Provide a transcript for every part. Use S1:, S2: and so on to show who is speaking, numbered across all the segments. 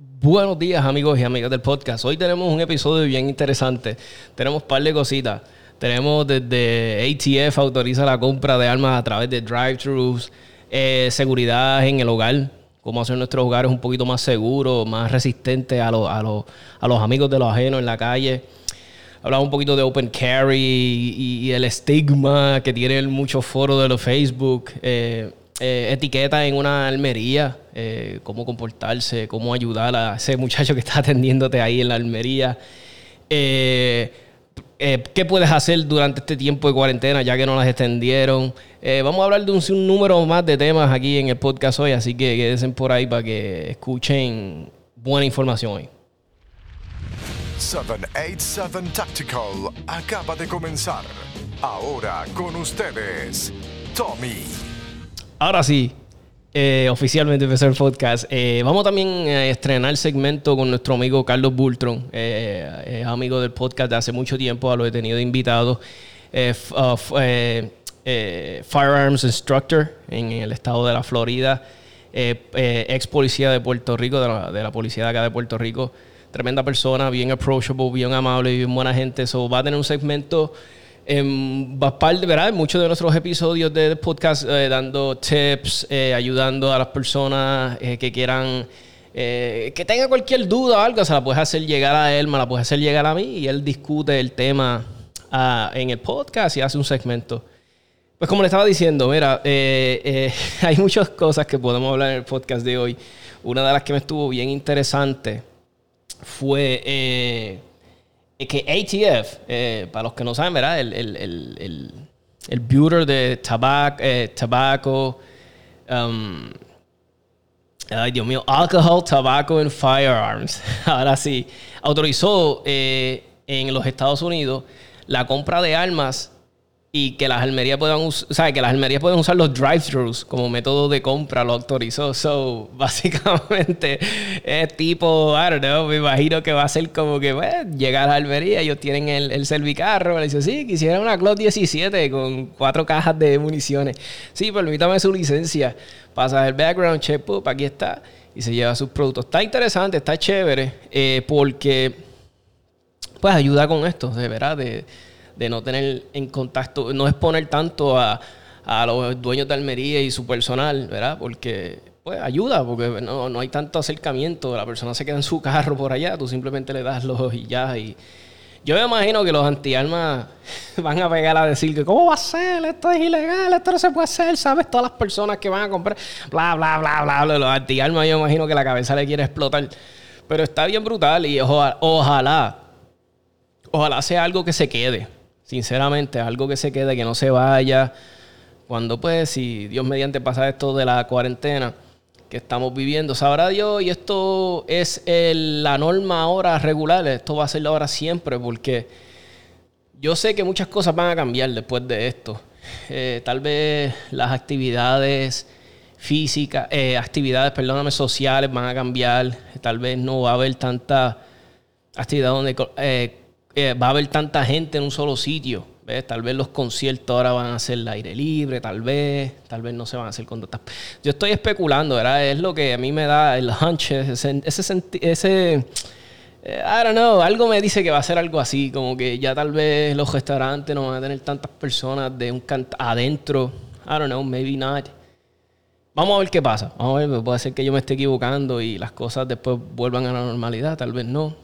S1: Buenos días amigos y amigas del podcast. Hoy tenemos un episodio bien interesante. Tenemos un par de cositas. Tenemos desde ATF autoriza la compra de armas a través de drive-thrus, eh, seguridad en el hogar, cómo hacer nuestros hogares un poquito más seguros, más resistentes a, los amigos de los ajenos en la calle. Hablamos un poquito de open carry y, el estigma que tienen muchos foros de los Facebook. Eh, eh, etiqueta en una almería, eh, cómo comportarse, cómo ayudar a ese muchacho que está atendiéndote ahí en la almería. Eh, ¿Qué puedes hacer durante este tiempo de cuarentena ya que no las extendieron? vamos a hablar de un, número más de temas aquí en el podcast hoy, así que quédense por ahí para que escuchen buena información hoy.
S2: 787 Tactical acaba de comenzar. Ahora con ustedes, Tommy.
S1: Ahora sí, eh, oficialmente empezó el podcast. Eh, vamos también a estrenar el segmento con nuestro amigo Carlos Bultron, eh, amigo del podcast de hace mucho tiempo, lo he tenido invitado. Uh, firearms Instructor en el estado de la Florida, ex policía de Puerto Rico, de la, policía de acá de Puerto Rico. Tremenda persona, bien approachable, bien amable, bien buena gente. So, va a tener un segmento en ¿verdad? muchos de nuestros episodios de podcast eh, dando tips, eh, ayudando a las personas eh, que quieran, que tenga cualquier duda o algo, se la puedes hacer llegar a él, me la puedes hacer llegar a mí y él discute el tema ah, en el podcast y hace un segmento. Pues como le estaba diciendo, mira, hay muchas cosas que podemos hablar en el podcast de hoy. Una de las que me estuvo bien interesante fue que ATF, eh, para los que no saben, ¿verdad? El, el, el, el bureau de tabaco, eh, tabaco um, ay Dios mío, alcohol, tobacco and firearms. Ahora sí, autorizó eh, en los Estados Unidos la compra de armas y que las almerías puedan usar, que las almerías pueden usar los drive-thrus como método de compra, lo autorizó. So, básicamente es tipo, I don't know, me imagino que va a ser como que, bueno, llegar a la almería, ellos tienen el, el servicarro, le dice, sí, quisiera una Glock 17 con cuatro cajas de municiones. Sí, permítame su licencia, pasa el background check, pup, aquí está, y se lleva sus productos. Está interesante, está chévere, eh, porque pues ayuda con esto, de verdad, de de no tener en contacto, no exponer tanto a, los dueños de Almería y su personal, ¿verdad? Porque pues ayuda, porque no, hay tanto acercamiento, la persona se queda en su carro por allá, tú simplemente le das los y ya. Y yo me imagino que los antiarmas van a pegar a decir que cómo va a ser, esto es ilegal, esto no se puede hacer, ¿sabes? Todas las personas que van a comprar, bla, bla, bla, bla, bla. Los antiarmas yo me imagino que la cabeza le quiere explotar. Pero está bien brutal y ojalá, ojalá sea algo que se quede sinceramente, algo que se quede, que no se vaya. Cuando pues, si Dios mediante pasa esto de la cuarentena que estamos viviendo, sabrá Dios, y esto es la norma ahora regular, esto va a ser ahora siempre, porque yo sé que muchas cosas van a cambiar después de esto. Eh, tal vez las actividades físicas, eh, actividades, perdóname, sociales van a cambiar. Tal vez no va a haber tanta actividad donde eh, va a haber tanta gente en un solo sitio. ¿ves? Tal vez los conciertos ahora van a ser al aire libre, tal vez, tal vez no se van a hacer con. Yo estoy especulando, ¿verdad? Es lo que a mí me da el hunch, ese, ese, ese eh, I don't know, algo me dice que va a ser algo así, como que ya tal vez los restaurantes no van a tener tantas personas de un adentro. I don't know, maybe not. Vamos a ver qué pasa. Vamos a ver, puede ser que yo me esté equivocando y las cosas después vuelvan a la normalidad, tal vez no.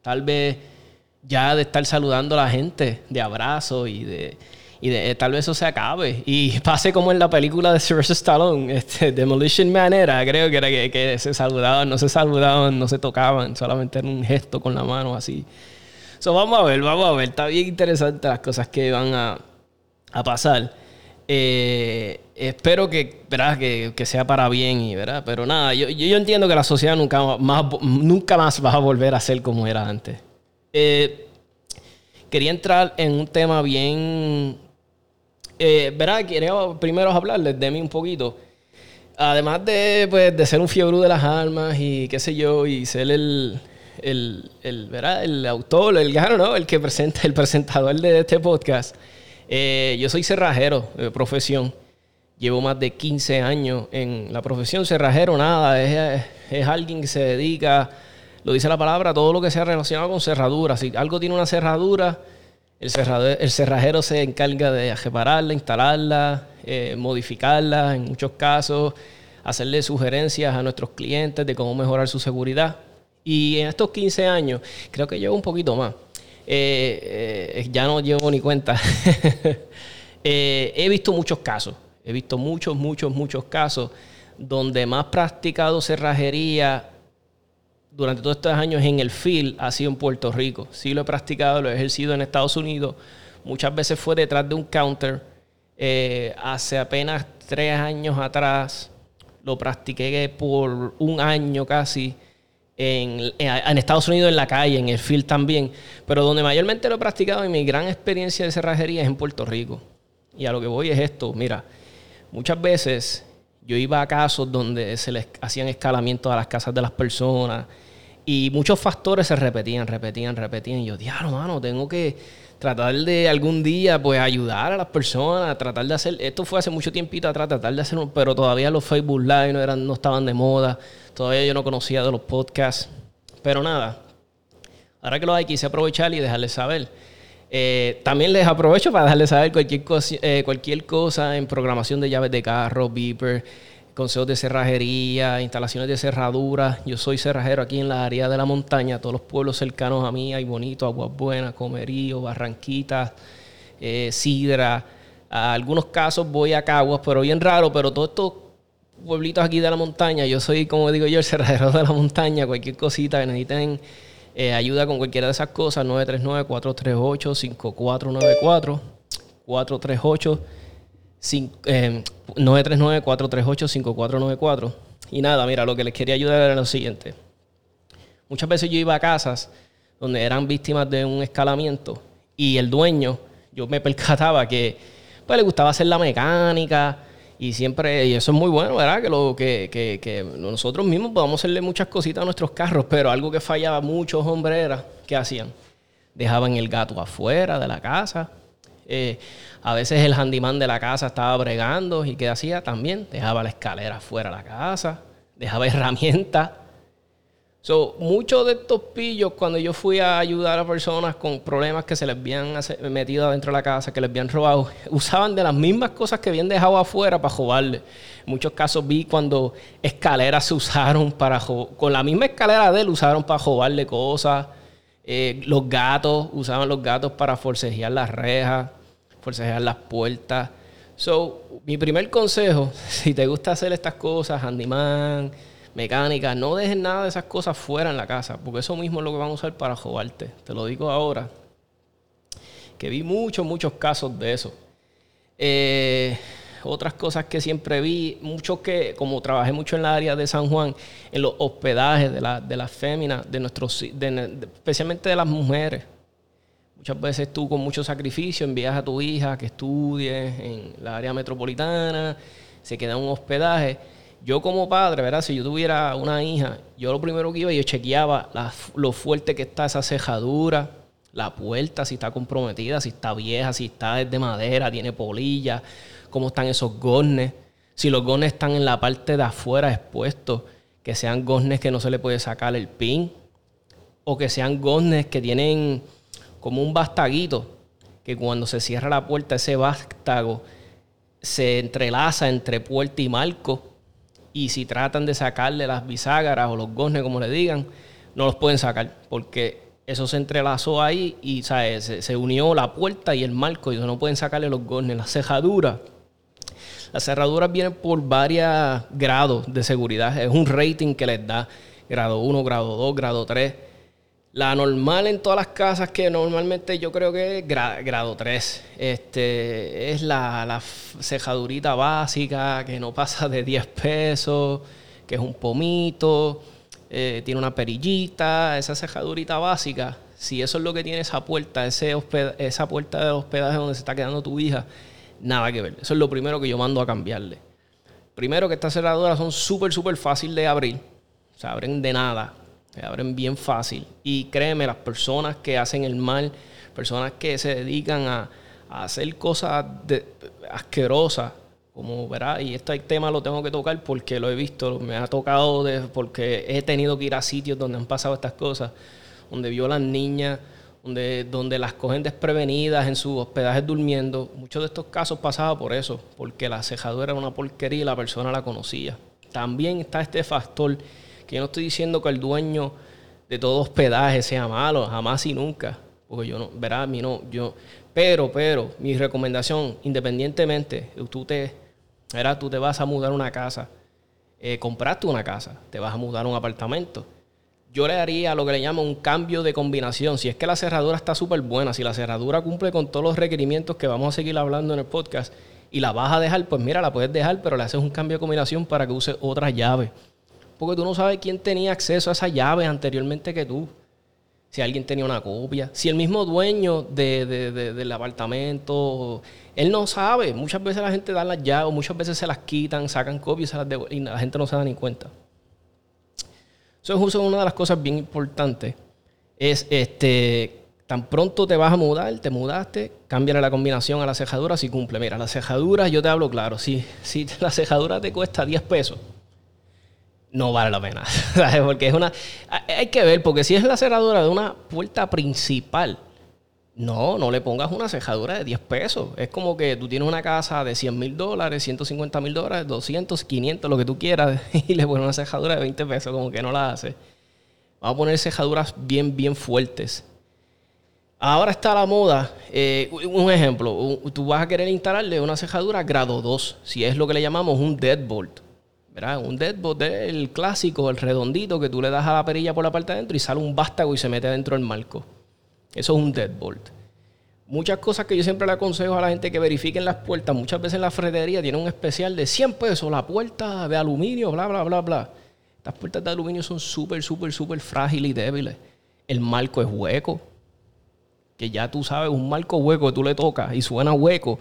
S1: Tal vez ya de estar saludando a la gente de abrazo y de, y de eh, tal vez eso se acabe y pase como en la película de Sylvester Stallone, este, Demolition Man era, creo que era que, se saludaban, no se saludaban, no se tocaban, solamente era un gesto con la mano así. So, vamos a ver, vamos a ver, está bien interesante las cosas que van a, a pasar. Eh, espero que, ¿verdad? Que, que, sea para bien, y, ¿verdad? pero nada, yo, yo entiendo que la sociedad nunca más, nunca más va a volver a ser como era antes. Eh, quería entrar en un tema bien. Eh, ¿Verdad? Quería primero hablarles de mí un poquito. Además de, pues, de ser un fiebre de las armas y qué sé yo, y ser el, el, el, ¿verdad? el autor, el ¿no? el que presenta, el presentador de este podcast. Eh, yo soy cerrajero de profesión. Llevo más de 15 años en la profesión cerrajero, nada, es, es alguien que se dedica, lo dice la palabra, todo lo que sea relacionado con cerraduras. Si algo tiene una cerradura, el, el cerrajero se encarga de repararla, instalarla, eh, modificarla en muchos casos, hacerle sugerencias a nuestros clientes de cómo mejorar su seguridad. Y en estos 15 años, creo que llevo un poquito más. Eh, eh, ya no llevo ni cuenta. he visto muchos casos. He visto muchos, muchos, muchos casos donde más practicado cerrajería durante todos estos años en el field ha sido en Puerto Rico. Sí lo he practicado, lo he ejercido en Estados Unidos. Muchas veces fue detrás de un counter. Eh, hace apenas tres años atrás lo practiqué por un año casi en, en, Estados Unidos en la calle, en el field también. Pero donde mayormente lo he practicado y mi gran experiencia de cerrajería es en Puerto Rico. Y a lo que voy es esto, mira, muchas veces yo iba a casos donde se les hacían escalamientos a las casas de las personas y muchos factores se repetían, repetían, repetían. Y yo, diablo, mano, tengo que tratar de algún día, pues, ayudar a las personas, tratar de hacer... Esto fue hace mucho tiempito atrás, tratar de hacerlo, pero todavía los Facebook Live no, eran, no estaban de moda. Todavía yo no conocía de los podcasts. Pero nada, ahora que lo hay, quise aprovechar y dejarles saber. Eh, también les aprovecho para dejarles saber cualquier, cosa, eh, cualquier cosa en programación de llaves de carro, beeper, consejos de cerrajería, instalaciones de cerraduras. Yo soy cerrajero aquí en la área de la montaña, todos los pueblos cercanos a mí, hay bonito, Aguas Buenas, Comerío, Barranquitas, eh, Sidra. A algunos casos voy a Caguas, pero bien raro, pero todos estos pueblitos aquí de la montaña, yo soy, como digo yo, el cerrajero de la montaña, cualquier cosita que necesiten eh, ayuda con cualquiera de esas cosas, 939-438-5494. 438 939-438-5494. Y nada, mira, lo que les quería ayudar era lo siguiente. Muchas veces yo iba a casas donde eran víctimas de un escalamiento y el dueño, yo me percataba que pues, le gustaba hacer la mecánica, y siempre, y eso es muy bueno, ¿verdad? Que, lo, que, que, que nosotros mismos podamos hacerle muchas cositas a nuestros carros, pero algo que fallaba muchos hombres era, ¿qué hacían? Dejaban el gato afuera de la casa. Eh, a veces el handyman de la casa estaba bregando y ¿qué hacía? También dejaba la escalera afuera de la casa, dejaba herramientas So, muchos de estos pillos, cuando yo fui a ayudar a personas con problemas que se les habían metido adentro de la casa, que les habían robado, usaban de las mismas cosas que habían dejado afuera para robarle. En muchos casos vi cuando escaleras se usaron para con la misma escalera de él usaron para robarle cosas. Eh, los gatos, usaban los gatos para forcejear las rejas, forcejear las puertas. So, mi primer consejo, si te gusta hacer estas cosas, handyman, mecánica, no dejen nada de esas cosas fuera en la casa, porque eso mismo es lo que van a usar para robarte. Te lo digo ahora, que vi muchos, muchos casos de eso. Eh, otras cosas que siempre vi, muchos que, como trabajé mucho en la área de San Juan, en los hospedajes de, la, de las féminas, de nuestros, especialmente de las mujeres. Muchas veces tú con mucho sacrificio envías a tu hija que estudie en la área metropolitana, se queda en un hospedaje yo como padre, ¿verdad? Si yo tuviera una hija, yo lo primero que iba, yo chequeaba lo fuerte que está esa cejadura, la puerta, si está comprometida, si está vieja, si está de madera, tiene polilla, cómo están esos gornes. Si los gornes están en la parte de afuera expuestos, que sean gornes que no se le puede sacar el pin, o que sean gornes que tienen como un bastaguito, que cuando se cierra la puerta, ese vástago se entrelaza entre puerta y marco y si tratan de sacarle las biságras o los goznes, como le digan, no los pueden sacar porque eso se entrelazó ahí y Se, unió la puerta y el marco y no pueden sacarle los goznes. Las cerraduras, las cerraduras vienen por varios grados de seguridad. Es un rating que les da grado 1, grado 2, grado 3 la normal en todas las casas que normalmente yo creo que es grado 3. Este, es la, cejadurita básica que no pasa de 10 pesos, que es un pomito, eh, tiene una perillita, esa cejadurita básica. Si eso es lo que tiene esa puerta, ese esa puerta de hospedaje donde se está quedando tu hija, nada que ver. Eso es lo primero que yo mando a cambiarle. Primero que estas cerraduras son súper, súper fácil de abrir. Se abren de nada se abren bien fácil. Y créeme, las personas que hacen el mal, personas que se dedican a, hacer cosas asquerosas como verá, y este tema lo tengo que tocar porque lo he visto, me ha tocado de, porque he tenido que ir a sitios donde han pasado estas cosas, donde violan niñas, donde, donde las cogen desprevenidas en sus hospedajes durmiendo. Muchos de estos casos pasaban por eso, porque la cejadura era una porquería y la persona la conocía. También está este factor, que yo no estoy diciendo que el dueño de todo hospedaje sea malo, jamás y nunca. Porque yo no, verá, a mí no, yo, pero, pero, mi recomendación, independientemente, tú te, verá, tú te vas a mudar una casa, eh, compraste una casa, te vas a mudar un apartamento. Yo le haría lo que le llamo un cambio de combinación. Si es que la cerradura está súper buena, si la cerradura cumple con todos los requerimientos que vamos a seguir hablando en el podcast y la vas a dejar, pues mira, la puedes dejar, pero le haces un cambio de combinación para que use otra llave porque tú no sabes quién tenía acceso a esa llave anteriormente que tú. Si alguien tenía una copia, si el mismo dueño del apartamento, él no sabe. Muchas veces la gente da las llaves, muchas veces se las quitan, sacan copias y, la gente no se da ni cuenta. Eso es una de las cosas bien importantes. Es este, tan pronto te vas a mudar, te mudaste, cámbiale la combinación a la cejadura si cumple. Mira, la cejadura, yo te hablo claro, si, si la cejadura te cuesta 10 pesos, no vale la pena. porque es una. Hay que ver, porque si es la cerradura de una puerta principal, no, no le pongas una cerradura de 10 pesos. Es como que tú tienes una casa de 100 mil dólares, 150 mil dólares, 200, 500, lo que tú quieras, y le pones una cerradura de 20 pesos, como que no la hace. Vamos a poner cerraduras bien, bien fuertes. Ahora está la moda. Eh, un ejemplo, tú vas a querer instalarle una cerradura grado 2, si es lo que le llamamos un deadbolt. Un deadbolt es el clásico, el redondito que tú le das a la perilla por la parte de adentro y sale un vástago y se mete dentro del marco. Eso es un deadbolt. Muchas cosas que yo siempre le aconsejo a la gente que verifiquen las puertas. Muchas veces la ferretería tiene un especial de 100 pesos, la puerta de aluminio, bla, bla, bla, bla. Estas puertas de aluminio son súper, súper, súper frágiles y débiles. El marco es hueco. Que ya tú sabes, un marco hueco tú le tocas y suena hueco,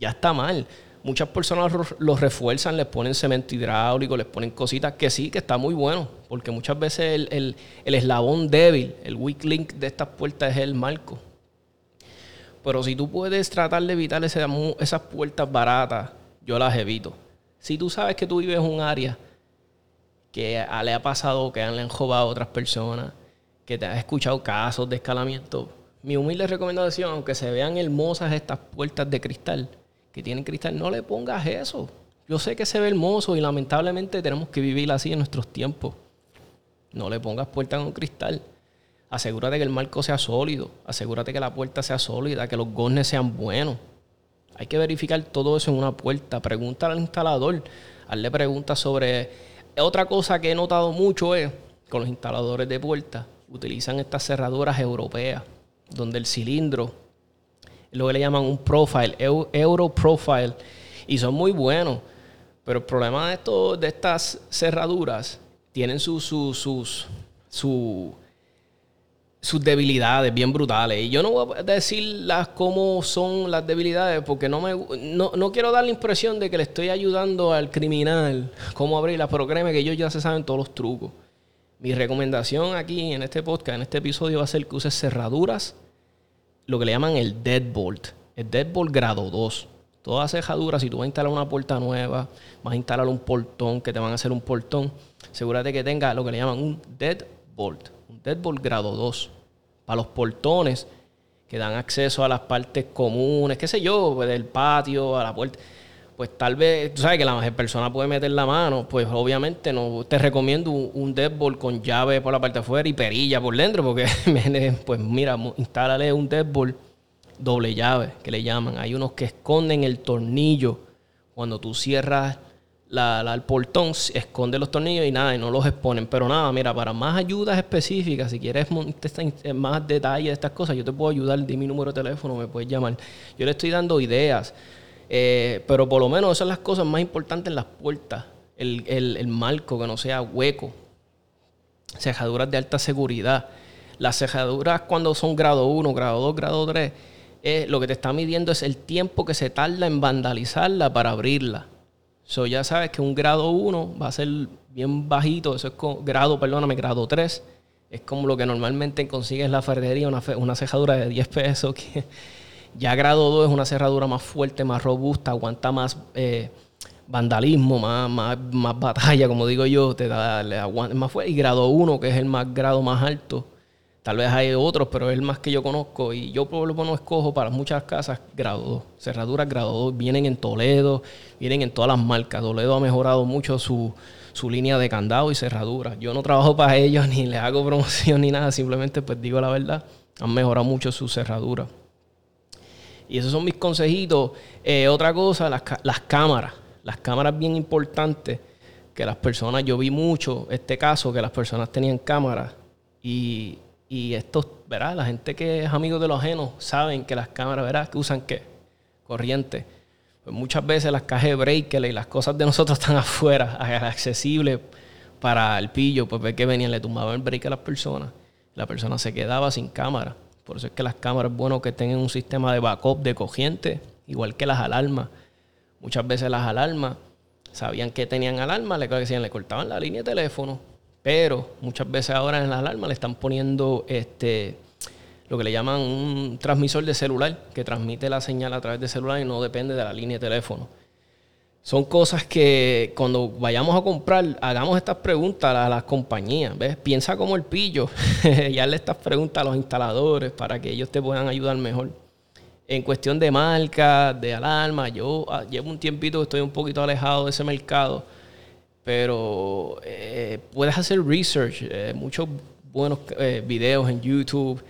S1: ya está mal muchas personas los refuerzan, les ponen cemento hidráulico, les ponen cositas que sí, que está muy bueno, porque muchas veces el, eslabón débil, el weak link de estas puertas es el marco. Pero si tú puedes tratar de evitar esas puertas baratas, yo las evito. Si tú sabes que tú vives en un área que le ha pasado, que le han robado a otras personas, que te has escuchado casos de escalamiento, mi humilde recomendación, aunque se vean hermosas estas puertas de cristal, que tienen cristal, no le pongas eso. Yo sé que se ve hermoso y lamentablemente tenemos que vivir así en nuestros tiempos. No le pongas puerta con cristal. Asegúrate que el marco sea sólido. Asegúrate que la puerta sea sólida, que los goznes sean buenos. Hay que verificar todo eso en una puerta. Pregúntale al instalador. Hazle preguntas sobre... Otra cosa que he notado mucho es con los instaladores de puertas. Utilizan estas cerraduras europeas, donde el cilindro lo que le llaman un profile, Euro Profile, y son muy buenos. Pero el problema de, esto, de estas cerraduras tienen sus, sus, sus, sus debilidades bien brutales. Y yo no voy a decirlas cómo son las debilidades porque no, me, no, no, quiero dar la impresión de que le estoy ayudando al criminal cómo abrirlas, pero créeme que ellos ya se saben todos los trucos. Mi recomendación aquí en este podcast, en este episodio, va a ser que uses cerraduras lo que le llaman el deadbolt. El deadbolt grado 2. Toda cejadura, si tú vas a instalar una puerta nueva, vas a instalar un portón, que te van a hacer un portón, asegúrate que tenga lo que le llaman un deadbolt. Un deadbolt grado 2. Para los portones que dan acceso a las partes comunes, qué sé yo, del patio, a la puerta pues tal vez, tú sabes que la persona puede meter la mano, pues obviamente no te recomiendo un, deadbolt con llave por la parte de afuera y perilla por dentro, porque pues mira, instálale un deadbolt doble llave, que le llaman. Hay unos que esconden el tornillo. Cuando tú cierras la, el portón, esconde los tornillos y nada, y no los exponen. Pero nada, mira, para más ayudas específicas, si quieres más detalles de estas cosas, yo te puedo ayudar, di mi número de teléfono, me puedes llamar. Yo le estoy dando ideas eh, pero por lo menos esas son las cosas más importantes en las puertas. El, marco, que no sea hueco. Cejaduras de alta seguridad. Las cejaduras cuando son grado 1, grado 2, grado 3, eh, lo que te está midiendo es el tiempo que se tarda en vandalizarla para abrirla. So, ya sabes que un grado 1 va a ser bien bajito, eso es grado, perdóname, grado 3. Es como lo que normalmente consigues en la ferretería, una, una cejadura de 10 pesos que, Ya grado 2 es una cerradura más fuerte, más robusta, aguanta más eh, vandalismo, más, más, más, batalla, como digo yo, te da le aguanta más fuerte. Y grado 1, que es el más grado más alto, Tal vez hay otros, pero es el más que yo conozco. Y yo por lo menos escojo para muchas casas grado 2. Cerraduras grado 2 vienen en Toledo, vienen en todas las marcas. Toledo ha mejorado mucho su, línea de candado y cerradura. Yo no trabajo para ellos, ni les hago promoción ni nada. Simplemente pues digo la verdad. Han mejorado mucho su cerradura. Y esos son mis consejitos. Eh, otra cosa, las, las cámaras. Las cámaras bien importantes. Que las personas, yo vi mucho este caso, que las personas tenían cámaras y y estos, ¿verdad? La gente que es amigo de los ajenos saben que las cámaras, ¿verdad? Que usan qué? Corriente. Pues muchas veces las cajas de breaker y las cosas de nosotros están afuera, accesibles para el pillo. Pues ve que venían, le tumbaban el break a las personas. La persona se quedaba sin cámara. Por eso es que las cámaras es bueno que tengan un sistema de backup de corriente, igual que las alarmas. Muchas veces las alarmas sabían que tenían alarma, le, le cortaban la línea de teléfono pero muchas veces ahora en la alarma le están poniendo este lo que le llaman un transmisor de celular que transmite la señal a través de celular y no depende de la línea de teléfono. Son cosas que cuando vayamos a comprar, hagamos estas preguntas a las compañías. ¿ves? Piensa como el pillo y hazle estas preguntas a los instaladores para que ellos te puedan ayudar mejor. En cuestión de marca, de alarma, yo ah, llevo un tiempito que estoy un poquito alejado de ese mercado pero eh, puedes hacer research, eh, muchos buenos eh, videos en YouTube.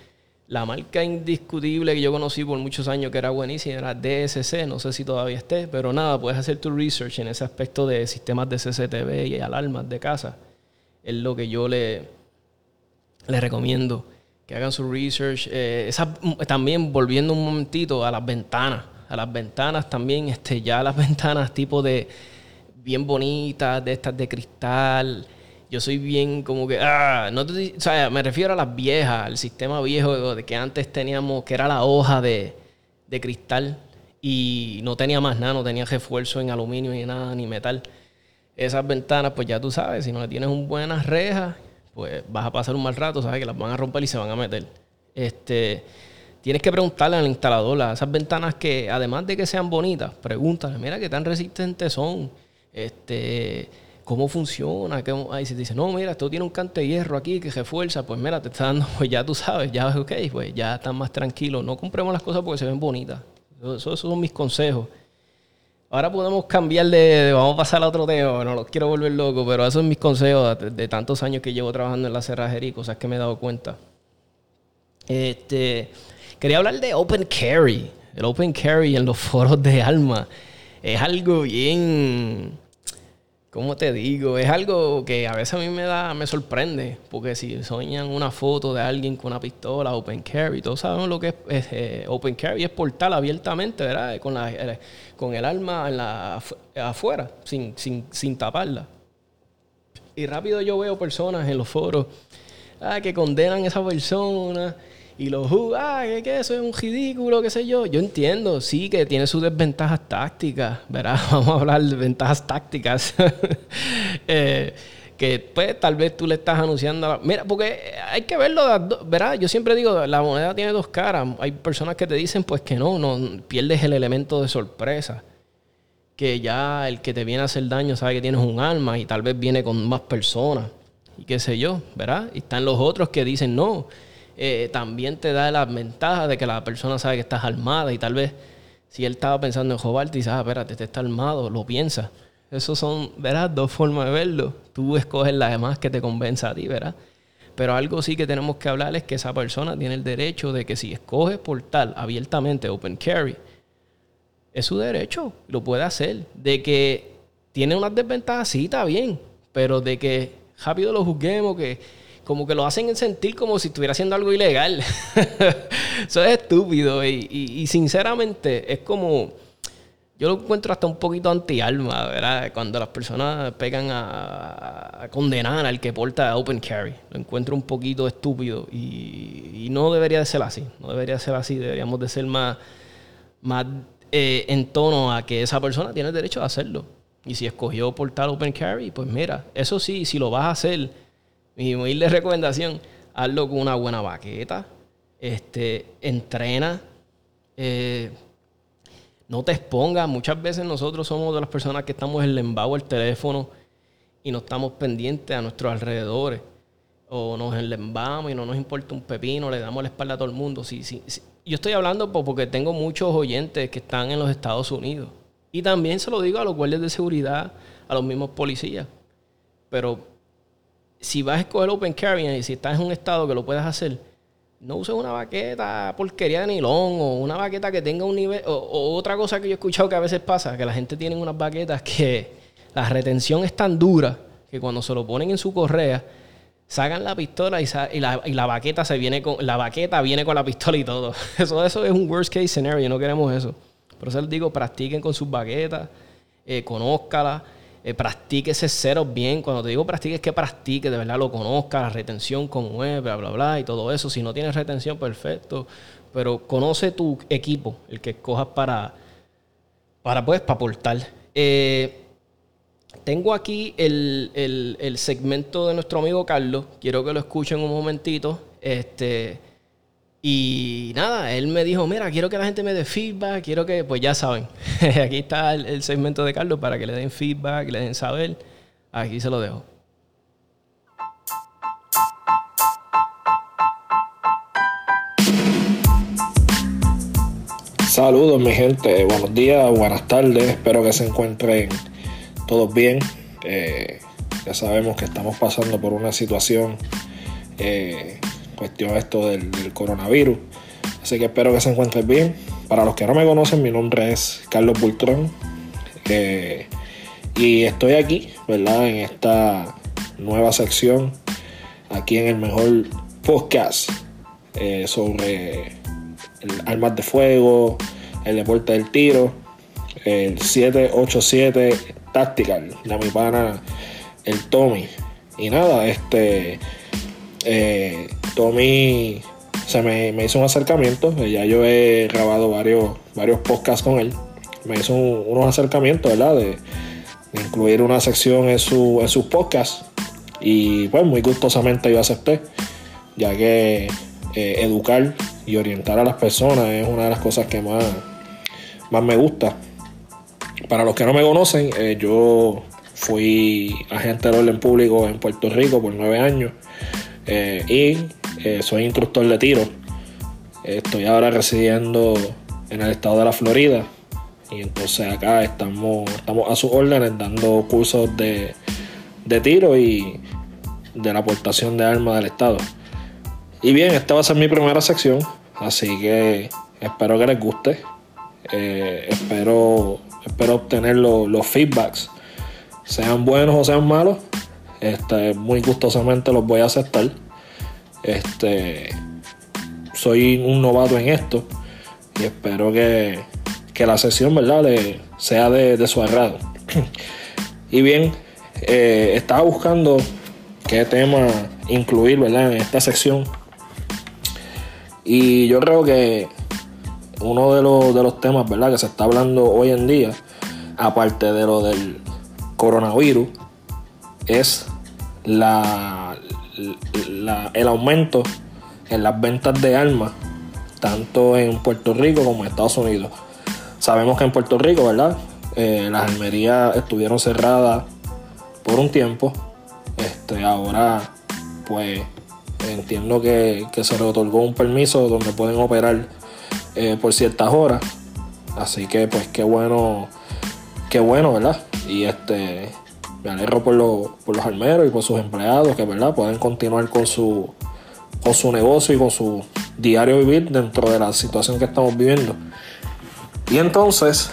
S1: La marca indiscutible que yo conocí por muchos años que era buenísima era DSC, no sé si todavía esté, pero nada, puedes hacer tu research en ese aspecto de sistemas de CCTV y alarmas de casa. Es lo que yo le, le recomiendo, que hagan su research. también volviendo un momentito a las ventanas, a las ventanas también, este, ya las ventanas tipo de bien bonitas, de estas de cristal. Yo soy bien como que, ah, no o sea, me refiero a las viejas, al sistema viejo de que antes teníamos, que era la hoja de, de cristal y no tenía más nada, no tenía refuerzo en aluminio ni nada, ni metal. Esas ventanas, pues ya tú sabes, si no le tienes un buenas rejas, pues vas a pasar un mal rato, sabes que las van a romper y se van a meter. Este, tienes que preguntarle al instalador, a esas ventanas que además de que sean bonitas, pregúntale, mira qué tan resistentes son este, cómo funciona. Ahí se dice, no, mira, esto tiene un cante de hierro aquí que refuerza. Pues mira, te está dando, pues ya tú sabes, ya ok, pues ya están más tranquilos. No compremos las cosas porque se ven bonitas. Esos, son mis consejos. Ahora podemos cambiar de, vamos a pasar a otro tema, no los quiero volver loco, pero esos son mis consejos de, tantos años que llevo trabajando en la cerrajería y cosas que me he dado cuenta. Este, quería hablar de Open Carry. El Open Carry en los foros de Alma es algo bien ¿cómo te digo? Es algo que a veces a mí me da, me sorprende, porque si soñan una foto de alguien con una pistola, open carry, todos sabemos lo que es, eh, open carry, es portal abiertamente, ¿verdad? Con, la, eh, con el arma afuera, sin, sin, sin taparla. Y rápido yo veo personas en los foros ah, que condenan a esa persona y los ah, que, eso es un ridículo, qué sé yo. Yo entiendo, sí, que tiene sus desventajas tácticas, ¿verdad? Vamos a hablar de ventajas tácticas. Eh, que pues tal vez tú le estás anunciando. Mira, porque hay que verlo, ¿verdad? Yo siempre digo, la moneda tiene dos caras. Hay personas que te dicen pues que no, no pierdes el elemento de sorpresa. Que ya el que te viene a hacer daño sabe que tienes un arma y tal vez viene con más personas y qué sé yo, ¿verdad? Y están los otros que dicen no eh, también te da la ventaja de que la persona sabe que estás armada y tal vez si él estaba pensando en robarte y dice, ah, espérate, este está armado, lo piensa. Esos son, ¿verdad? Dos formas de verlo. Tú escoges la demás que te convenza a ti, ¿verdad? Pero algo sí que tenemos que hablar es que esa persona tiene el derecho de que si escoge portal abiertamente open carry, es su derecho, lo puede hacer. De que tiene unas desventajas, sí, está bien, pero de que rápido lo juzguemos, que como que lo hacen sentir como si estuviera haciendo algo ilegal. Eso es estúpido y, sinceramente es como... Yo lo encuentro hasta un poquito anti-alma, ¿verdad? Cuando las personas pegan a, condenar al que porta open carry. Lo encuentro un poquito estúpido y, no debería de ser así. No debería ser así. Deberíamos de ser más, más eh, en tono a que esa persona tiene el derecho a hacerlo. Y si escogió portar open carry, pues mira, eso sí, si lo vas a hacer mi humilde recomendación, hazlo con una buena baqueta, este, entrena, Eh, no te expongas. Muchas veces nosotros somos de las personas que estamos en el del teléfono y no estamos pendientes a nuestros alrededores. O nos enlembamos y no nos importa un pepino, le damos la espalda a todo el mundo. Sí, sí, Yo estoy hablando porque tengo muchos oyentes que están en los Estados Unidos. Y también se lo digo a los guardias de seguridad, a los mismos policías. Pero si vas a escoger Open Carry y si estás en un estado que lo puedes hacer, no uses una baqueta porquería de nilón o una baqueta que tenga un nivel. O, otra cosa que yo he escuchado que a veces pasa, que la gente tiene unas baquetas que la retención es tan dura que cuando se lo ponen en su correa, sacan la pistola y, la, baqueta se viene con. La baqueta viene con la pistola y todo. Eso, eso es un worst case scenario, no queremos eso. Por eso les digo, practiquen con sus baquetas, eh, conózcalas eh, practique ese cero bien. Cuando te digo practique, es que practique, de verdad lo conozca, la retención con web, bla, bla, bla, y todo eso. Si no tienes retención, perfecto. Pero conoce tu equipo, el que escojas para, para pues, para aportar. Eh, tengo aquí el, el, segmento de nuestro amigo Carlos. Quiero que lo escuchen un momentito. Este y nada, él me dijo, mira, quiero que la gente me dé feedback, quiero que, pues ya saben, aquí está el, segmento de Carlos para que le den feedback, le den saber. Aquí se lo dejo.
S3: Saludos mi gente, buenos días, buenas tardes, espero que se encuentren todos bien. Eh, ya sabemos que estamos pasando por una situación eh, cuestión esto del, coronavirus. Así que espero que se encuentren bien. Para los que no me conocen, mi nombre es Carlos Bultrón. Eh, y estoy aquí, ¿verdad? En esta nueva sección, aquí en el mejor podcast eh, sobre armas de fuego, el deporte del tiro, el 787 Tactical, de mi pana, el Tommy. Y nada, este eh, Tommy se me, hizo un acercamiento. Ya yo he grabado varios, varios podcasts con él. Me hizo unos acercamientos, ¿verdad? De, incluir una sección en, su, en sus podcasts. Y pues muy gustosamente yo acepté, ya que eh, educar y orientar a las personas es una de las cosas que más, más me gusta. Para los que no me conocen, eh, yo fui agente de orden público en Puerto Rico por nueve años. Eh, y eh, soy instructor de tiro. Estoy ahora residiendo en el estado de la Florida. Y entonces acá estamos, estamos a sus órdenes dando cursos de, tiro y de la aportación de armas del estado. Y bien, esta va a ser mi primera sección. Así que espero que les guste. Eh, espero, espero obtener los feedbacks, sean buenos o sean malos. Este, muy gustosamente los voy a aceptar. Este, soy un novato en esto y espero que, la sesión ¿verdad? sea de, su agrado. y bien, eh, estaba buscando qué tema incluir ¿verdad? en esta sección. Y yo creo que uno de los, de los temas ¿verdad? que se está hablando hoy en día, aparte de lo del coronavirus, es la, el aumento en las ventas de armas, tanto en Puerto Rico como en Estados Unidos. Sabemos que en Puerto Rico, ¿verdad? Eh, las armerías estuvieron cerradas por un tiempo. Este, ahora, pues, entiendo que, se le otorgó un permiso donde pueden operar eh, por ciertas horas. Así que, pues, qué bueno, qué bueno, ¿verdad? Y este, me alegro por, por los armeros y por sus empleados que ¿verdad? pueden continuar con su, con su negocio y con su diario vivir dentro de la situación que estamos viviendo. Y entonces,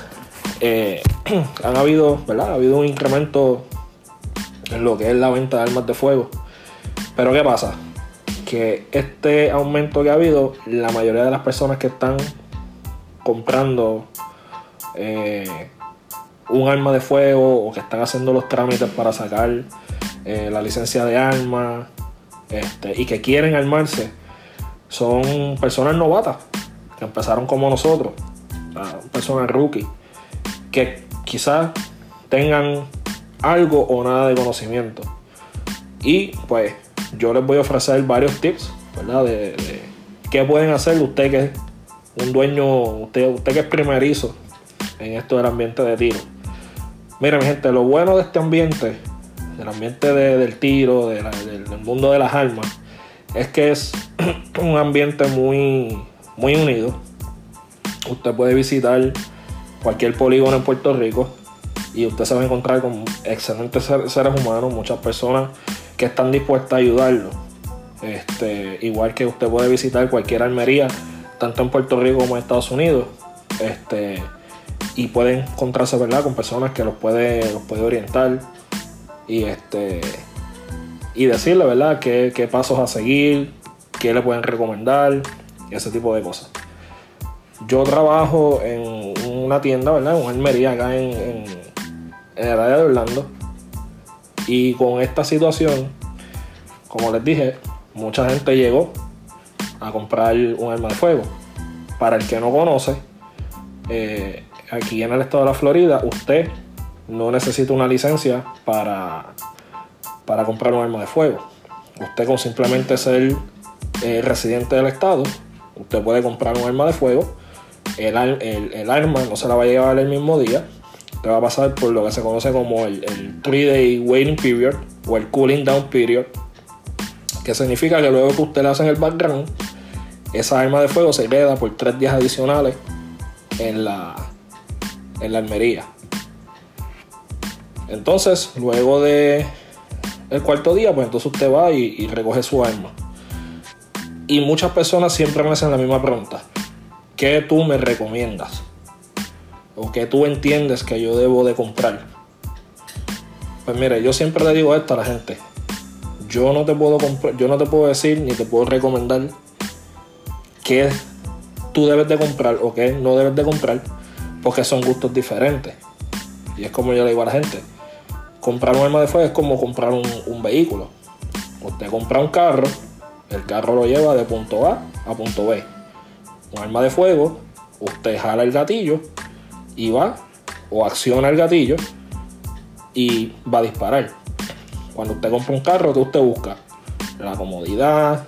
S3: eh, han habido, ¿verdad? Ha habido un incremento en lo que es la venta de armas de fuego. Pero ¿qué pasa? Que este aumento que ha habido, la mayoría de las personas que están comprando eh, un arma de fuego o que están haciendo los trámites para sacar eh, la licencia de arma este, y que quieren armarse son personas novatas que empezaron como nosotros, personas rookie, que quizás tengan algo o nada de conocimiento. Y pues yo les voy a ofrecer varios tips, ¿verdad? De, qué pueden hacer ustedes que un dueño, usted, usted que es primerizo en esto del ambiente de tiro. Mira, mi gente, lo bueno de este ambiente, del ambiente del tiro, del, mundo de las armas, es que es un ambiente muy, muy unido. Usted puede visitar cualquier polígono en Puerto Rico y usted se va a encontrar con excelentes seres humanos, muchas personas que están dispuestas a ayudarlo. Este, igual que usted puede visitar cualquier armería, tanto en Puerto Rico como en Estados Unidos. Este, y puede encontrarse ¿verdad? con personas que los puede, los puede orientar y, este, y decirle ¿verdad? Qué, qué pasos a seguir, qué le pueden recomendar y ese tipo de cosas. Yo trabajo en una tienda, ¿verdad? En una armería acá en, en, en el área de Orlando. Y con esta situación, como les dije, mucha gente llegó a comprar un arma de fuego. Para el que no conoce, eh, aquí en el estado de la Florida, usted no necesita una licencia para, para comprar un arma de fuego. Usted con simplemente ser eh, residente del estado, usted puede comprar un arma de fuego. El, arma no se la va a llevar el mismo día. Usted va a pasar por lo que se conoce como el, el 3-day waiting period o el cooling down period. Que significa que luego que usted le hace el background, esa arma de fuego se queda por tres días adicionales en la, en la armería. Entonces, luego de el cuarto día, pues entonces usted va y, recoge su arma. Y muchas personas siempre me hacen la misma pregunta. ¿Qué tú me recomiendas? ¿O qué tú entiendes que yo debo de comprar? Pues mire, yo siempre le digo esto a la gente. Yo no te puedo comprar, yo no te puedo decir ni te puedo recomendar qué tú debes de comprar o qué no debes de comprar porque son gustos diferentes. Y es como yo le digo a la gente, comprar un arma de fuego es como comprar un, vehículo. Usted compra un carro, el carro lo lleva de punto A a punto B. Un arma de fuego, usted jala el gatillo y va o acciona el gatillo y va a disparar. Cuando usted compra un carro, ¿qué usted busca? La comodidad,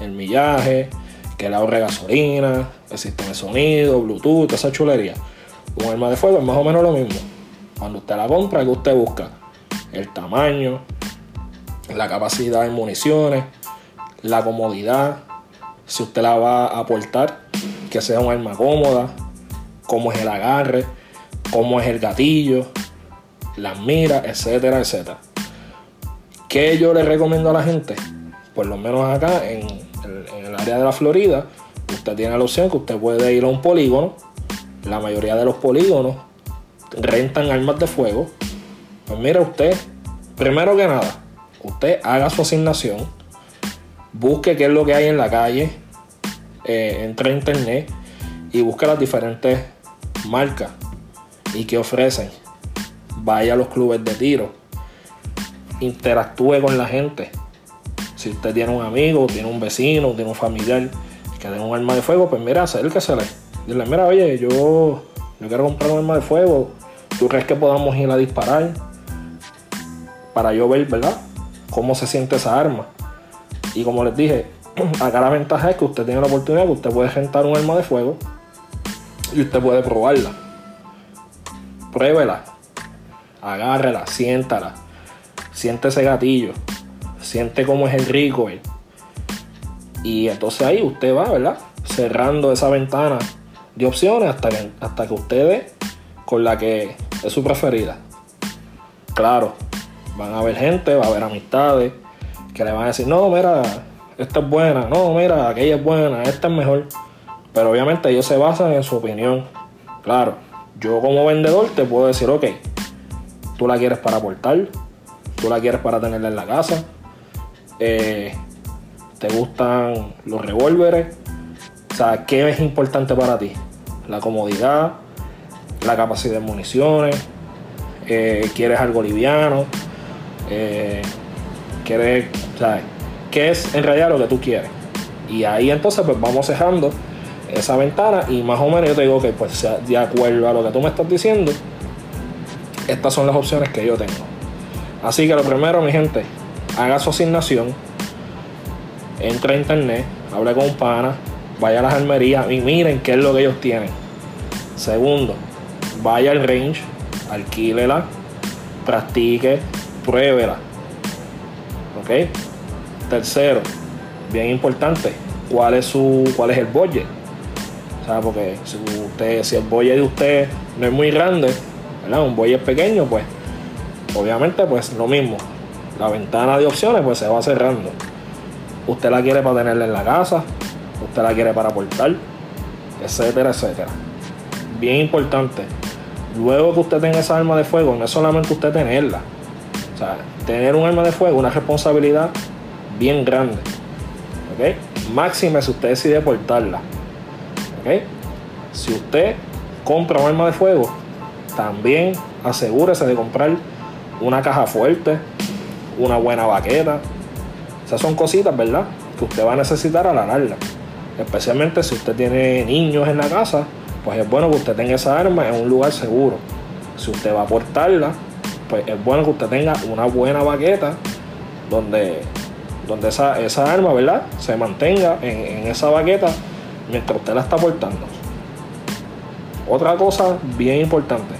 S3: el millaje, que le ahorre gasolina, el sistema de sonido, Bluetooth, esa chulería. Un arma de fuego es más o menos lo mismo. Cuando usted la compra, ¿qué usted busca? El tamaño, la capacidad de municiones, la comodidad, si usted la va a aportar, que sea un arma cómoda, cómo es el agarre, cómo es el gatillo, las miras, etcétera, etcétera. ¿Qué yo le recomiendo a la gente? Por lo menos acá en, en el área de la Florida, usted tiene la opción que usted puede ir a un polígono. La mayoría de los polígonos rentan armas de fuego. Pues mira usted, primero que nada, usted haga su asignación, busque qué es lo que hay en la calle, eh, entre a internet y busque las diferentes marcas y qué ofrecen. Vaya a los clubes de tiro, interactúe con la gente. Si usted tiene un amigo, tiene un vecino, tiene un familiar que tenga un arma de fuego, pues mira, acérquesele. Dile, mira, oye, yo, yo quiero comprar un arma de fuego. ¿Tú crees que podamos ir a disparar? Para yo ver, ¿verdad? Cómo se siente esa arma. Y como les dije, acá la ventaja es que usted tiene la oportunidad que usted puede rentar un arma de fuego y usted puede probarla. Pruébela. Agárrela, siéntala. Siente ese gatillo. Siente cómo es el rico. Y entonces ahí usted va, ¿verdad? Cerrando esa ventana de opciones hasta que, hasta que usted ve con la que es su preferida. Claro, van a haber gente, va a haber amistades que le van a decir, no, mira, esta es buena, no, mira, aquella es buena, esta es mejor. Pero obviamente ellos se basan en su opinión. Claro, yo como vendedor te puedo decir, ok, tú la quieres para aportar, tú la quieres para tenerla en la casa, eh, te gustan los revólveres, o sea, ¿qué es importante para ti? La comodidad, la capacidad de municiones, eh, quieres algo liviano, eh, quieres, ¿sabes? ¿Qué es en realidad lo que tú quieres? Y ahí entonces pues vamos cerrando esa ventana y más o menos yo te digo que pues de acuerdo a lo que tú me estás diciendo, estas son las opciones que yo tengo. Así que lo primero, mi gente, haga su asignación, entra a internet, hable con un pana, vaya a las armerías y miren qué es lo que ellos tienen. Segundo, vaya al range, alquílela, practique, pruébela. ¿Ok? Tercero, bien importante, ¿cuál es su cuál es el budget? O sea, porque si el budget de usted no es muy grande, ¿verdad? Un budget pequeño, pues obviamente pues lo mismo. La ventana de opciones pues se va cerrando. Usted la quiere para tenerla en la casa, usted la quiere para aportar, etcétera, etcétera. Bien importante. Luego que usted tenga esa arma de fuego, no es solamente usted tenerla. O sea, tener un arma de fuego es una responsabilidad bien grande. ¿Ok? Máxime si usted decide portarla. ¿Ok? Si usted compra un arma de fuego, también asegúrese de comprar una caja fuerte, una buena baqueta. Esas son cositas, ¿verdad? Que usted va a necesitar a la. Especialmente si usted tiene niños en la casa, pues es bueno que usted tenga esa arma en un lugar seguro. Si usted va a portarla, pues es bueno que usted tenga una buena baqueta donde, donde esa, esa arma, ¿verdad? Se mantenga en, en esa baqueta mientras usted la está portando. Otra cosa bien importante.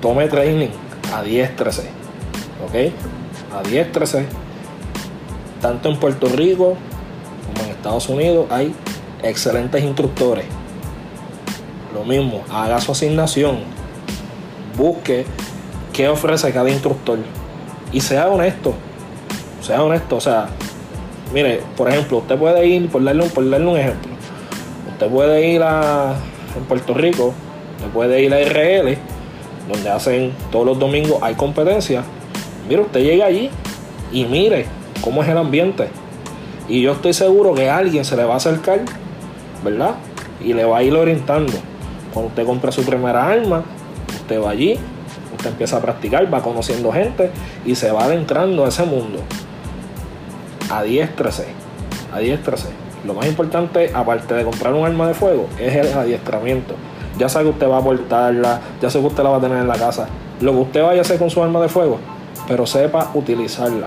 S3: Tome training, adiéstrese. ¿Ok? Adiéstrese. Tanto en Puerto Rico como en Estados Unidos hay excelentes instructores. Lo mismo, haga su asignación. Busque qué ofrece cada instructor. Y sea honesto. Sea honesto. O sea, mire, por ejemplo, usted puede ir, por darle, un- por darle un ejemplo, usted puede ir a Puerto Rico, usted puede ir a RL, donde hacen todos los domingos hay competencia. Mire, usted llega allí y mire cómo es el ambiente. Y yo estoy seguro que alguien se le va a acercar, ¿verdad? Y le va a ir orientando. Cuando usted compra su primera arma, usted va allí, usted empieza a practicar, va conociendo gente y se va adentrando a ese mundo. Adiéstrese, adiéstrese. Lo más importante, aparte de comprar un arma de fuego, es el adiestramiento. Ya sabe que usted va a portarla, ya sabe que usted la va a tener en la casa. Lo que usted vaya a hacer con su arma de fuego, pero sepa utilizarla.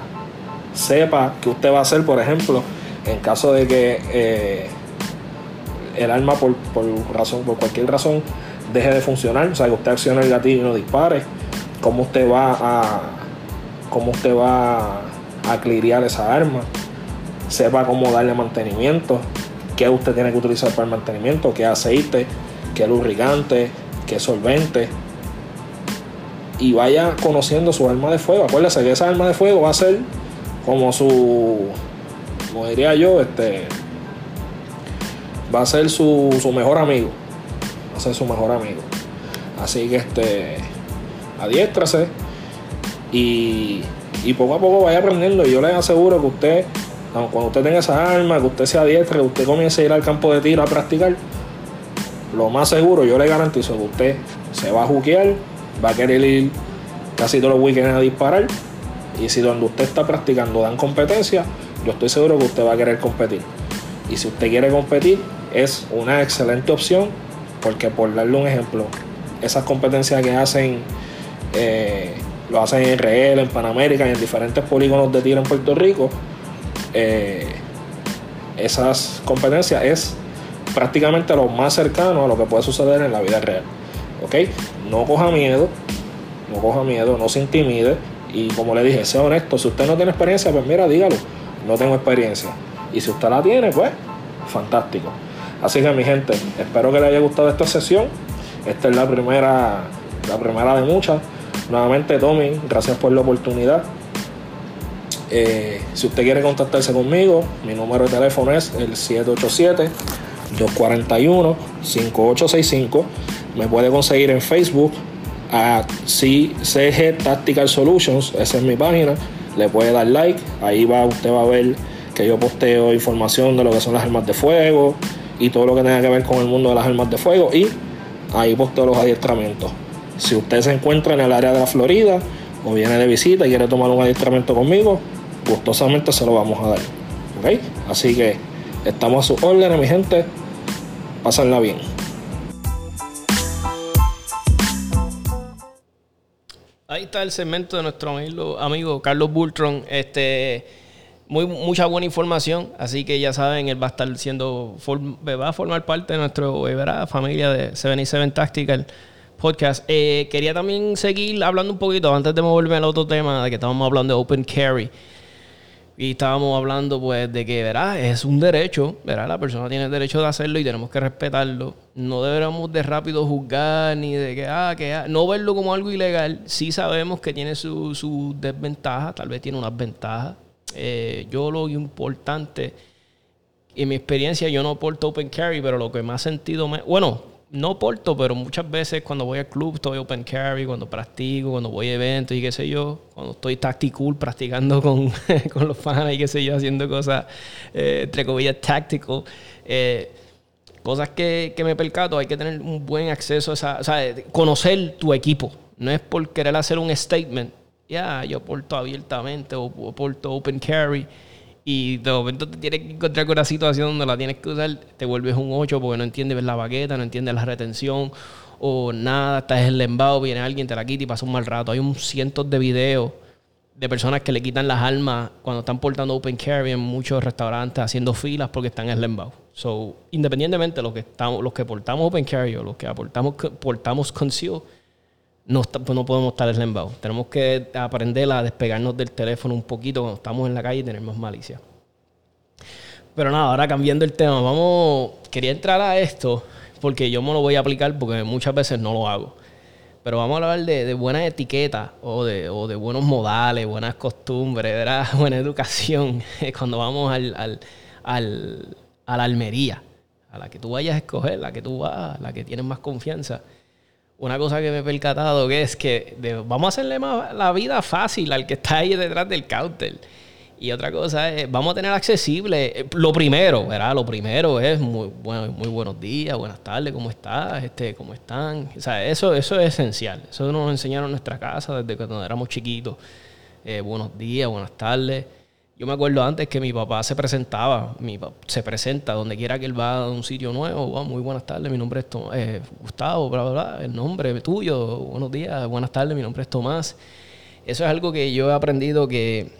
S3: Sepa que usted va a hacer, por ejemplo, en caso de que eh, el arma por, por razón, por cualquier razón, deje de funcionar, o sea que usted accione el gatillo y no dispare, cómo usted va a cómo usted va a clirear esa arma, sepa cómo darle mantenimiento, qué usted tiene que utilizar para el mantenimiento, qué aceite, qué lubricante, qué solvente. Y vaya conociendo su arma de fuego. Acuérdese que esa arma de fuego va a ser como su, como diría yo, este, va a ser su, su mejor amigo. Va a ser su mejor amigo. Así que este, adiéstrase y, y poco a poco vaya aprendiendo. Y yo les aseguro que usted, cuando usted tenga esa arma, que usted se adiestre, que usted comience a ir al campo de tiro a practicar, lo más seguro, yo le garantizo que usted se va a juquear, va a querer ir casi todos los weekends a disparar. Y si donde usted está practicando dan competencia, yo estoy seguro que usted va a querer competir. Y si usted quiere competir, es una excelente opción, porque por darle un ejemplo, esas competencias que hacen, eh, lo hacen en RL, en Panamérica y en diferentes polígonos de tiro en Puerto Rico, eh, esas competencias es prácticamente lo más cercano a lo que puede suceder en la vida real. ¿Ok? No coja miedo, no coja miedo, no se intimide. Y como le dije, sea honesto. Si usted no tiene experiencia, pues mira, dígalo. No tengo experiencia. Y si usted la tiene, pues fantástico. Así que mi gente, espero que les haya gustado esta sesión. Esta es la primera, la primera de muchas. Nuevamente, Tommy, gracias por la oportunidad. Eh, si usted quiere contactarse conmigo, mi número de teléfono es el 787-241-5865. Me puede conseguir en Facebook a CG Tactical Solutions, esa es mi página. Le puede dar like, ahí va, usted va a ver que yo posteo información de lo que son las armas de fuego y todo lo que tenga que ver con el mundo de las armas de fuego. Y ahí posteo los adiestramientos. Si usted se encuentra en el área de la Florida o viene de visita y quiere tomar un adiestramiento conmigo, gustosamente se lo vamos a dar. ¿Ok? Así que estamos a sus órdenes, mi gente. Pásenla bien.
S1: Ahí está el segmento de nuestro amigo, Carlos Bultron. Este, muy, mucha buena información, así que ya saben, él va a estar siendo, va a formar parte de nuestra ¿verdad? familia de 77 Tactical Podcast. Eh, quería también seguir hablando un poquito, antes de moverme al otro tema, de que estábamos hablando de Open Carry. Y estábamos hablando pues de que, ¿verdad? Es un derecho, ¿verdad? La persona tiene el derecho de hacerlo y tenemos que respetarlo. No deberíamos de rápido juzgar ni de que, ah, que, ah, no verlo como algo ilegal. Sí sabemos que tiene su, su desventaja, tal vez tiene unas ventajas. Eh, yo lo importante, en mi experiencia, yo no porto open carry, pero lo que ha sentido, me, bueno, no porto, pero muchas veces cuando voy al club estoy open carry, cuando practico, cuando voy a eventos y qué sé yo, cuando estoy tactical practicando con, con los fans y qué sé yo, haciendo cosas, eh, entre comillas. Eh, cosas que, que, me percato, hay que tener un buen acceso a esa, o sea, conocer tu equipo. No es por querer hacer un statement, ya, yo porto abiertamente o, porto open carry y de momento te tienes que encontrar con una situación donde la tienes que usar, te vuelves un 8 porque no entiendes la baqueta, no entiendes la retención o nada, estás en el embado, viene alguien, te la quita y pasa un mal rato. Hay un cientos de videos de personas que le quitan las almas cuando están portando open carry en muchos restaurantes haciendo filas porque están en el embado. So, independientemente de los que estamos, los que portamos open carry o los que aportamos, portamos conceal, no, pues no podemos estar embado. Tenemos que aprender a despegarnos del teléfono un poquito cuando estamos en la calle y tener más malicia. Pero nada, ahora cambiando el tema, vamos. Quería entrar a esto porque yo me lo voy a aplicar porque muchas veces no lo hago. Pero vamos a hablar de, de buenas etiquetas o de, buenos modales, buenas costumbres, ¿verdad? buena educación cuando vamos al, al, al, a la almería, a la que tú vayas a escoger, la que tú vas, la que tienes más confianza una cosa que me he percatado que es que vamos a hacerle más la vida fácil al que está ahí detrás del counter. Y otra cosa es, vamos a tener accesible, eh, lo primero, ¿verdad? Lo primero es muy, bueno, muy buenos días, buenas tardes, ¿cómo estás? Este, ¿Cómo están? O sea, eso, eso es esencial. Eso nos enseñaron en nuestra casa desde cuando éramos chiquitos. Eh, buenos días, buenas tardes. Yo me acuerdo antes que mi papá se presentaba, mi se presenta donde quiera que él va a un sitio nuevo. muy buenas tardes, mi nombre es eh, Gustavo, bla, bla, bla, el nombre tuyo, buenos días, buenas tardes, mi nombre es Tomás. Eso es algo que yo he aprendido que,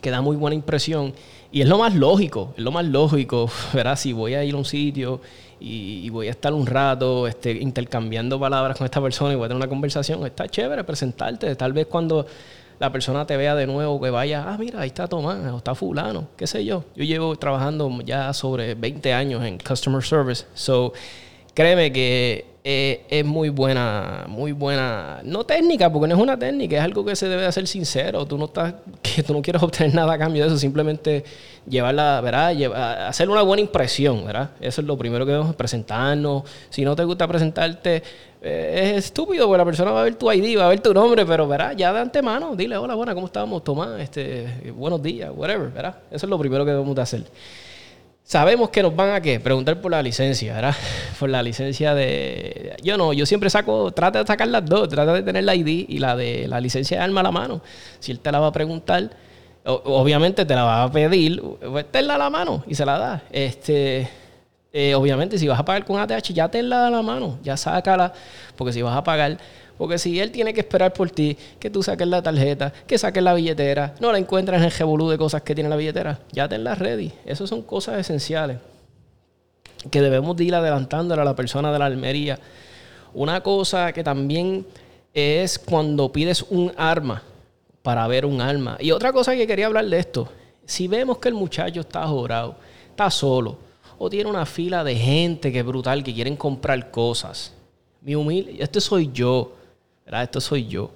S1: que da muy buena impresión y es lo más lógico, es lo más lógico, ¿verdad? Si voy a ir a un sitio y, voy a estar un rato este, intercambiando palabras con esta persona y voy a tener una conversación, está chévere presentarte, tal vez cuando la persona te vea de nuevo, que vaya, ah, mira, ahí está Tomás, o está fulano, qué sé yo. Yo llevo trabajando ya sobre 20 años en customer service, so créeme que eh, es muy buena, muy buena, no técnica, porque no es una técnica, es algo que se debe hacer sincero. Tú no estás, que tú no quieres obtener nada a cambio de eso, simplemente llevarla, ¿verdad? hacer una buena impresión, ¿verdad? Eso es lo primero que debemos presentarnos. Si no te gusta presentarte, eh, es estúpido, porque la persona va a ver tu ID, va a ver tu nombre, pero ¿verdad? ya de antemano, dile, hola, buena, ¿cómo estamos? Tomás, este, buenos días, whatever, ¿verdad? Eso es lo primero que debemos de hacer. Sabemos que nos van a qué? Preguntar por la licencia, ¿verdad? Por la licencia de. Yo no, yo siempre saco, trata de sacar las dos, trata de tener la ID y la de la licencia de arma a la mano. Si él te la va a preguntar, obviamente te la va a pedir, pues tenla a la mano y se la da. Este, eh, obviamente, si vas a pagar con ATH, ya tenla a la mano, ya sácala, porque si vas a pagar porque si él tiene que esperar por ti, que tú saques la tarjeta, que saques la billetera, no la encuentras en el revolú de cosas que tiene la billetera, ya tenla ready. Esas son cosas esenciales que debemos de ir adelantándole a la persona de la almería. Una cosa que también es cuando pides un arma para ver un arma. Y otra cosa que quería hablar de esto, si vemos que el muchacho está jorado, está solo, o tiene una fila de gente que es brutal, que quieren comprar cosas. Mi humilde, este soy yo. Esto soy yo.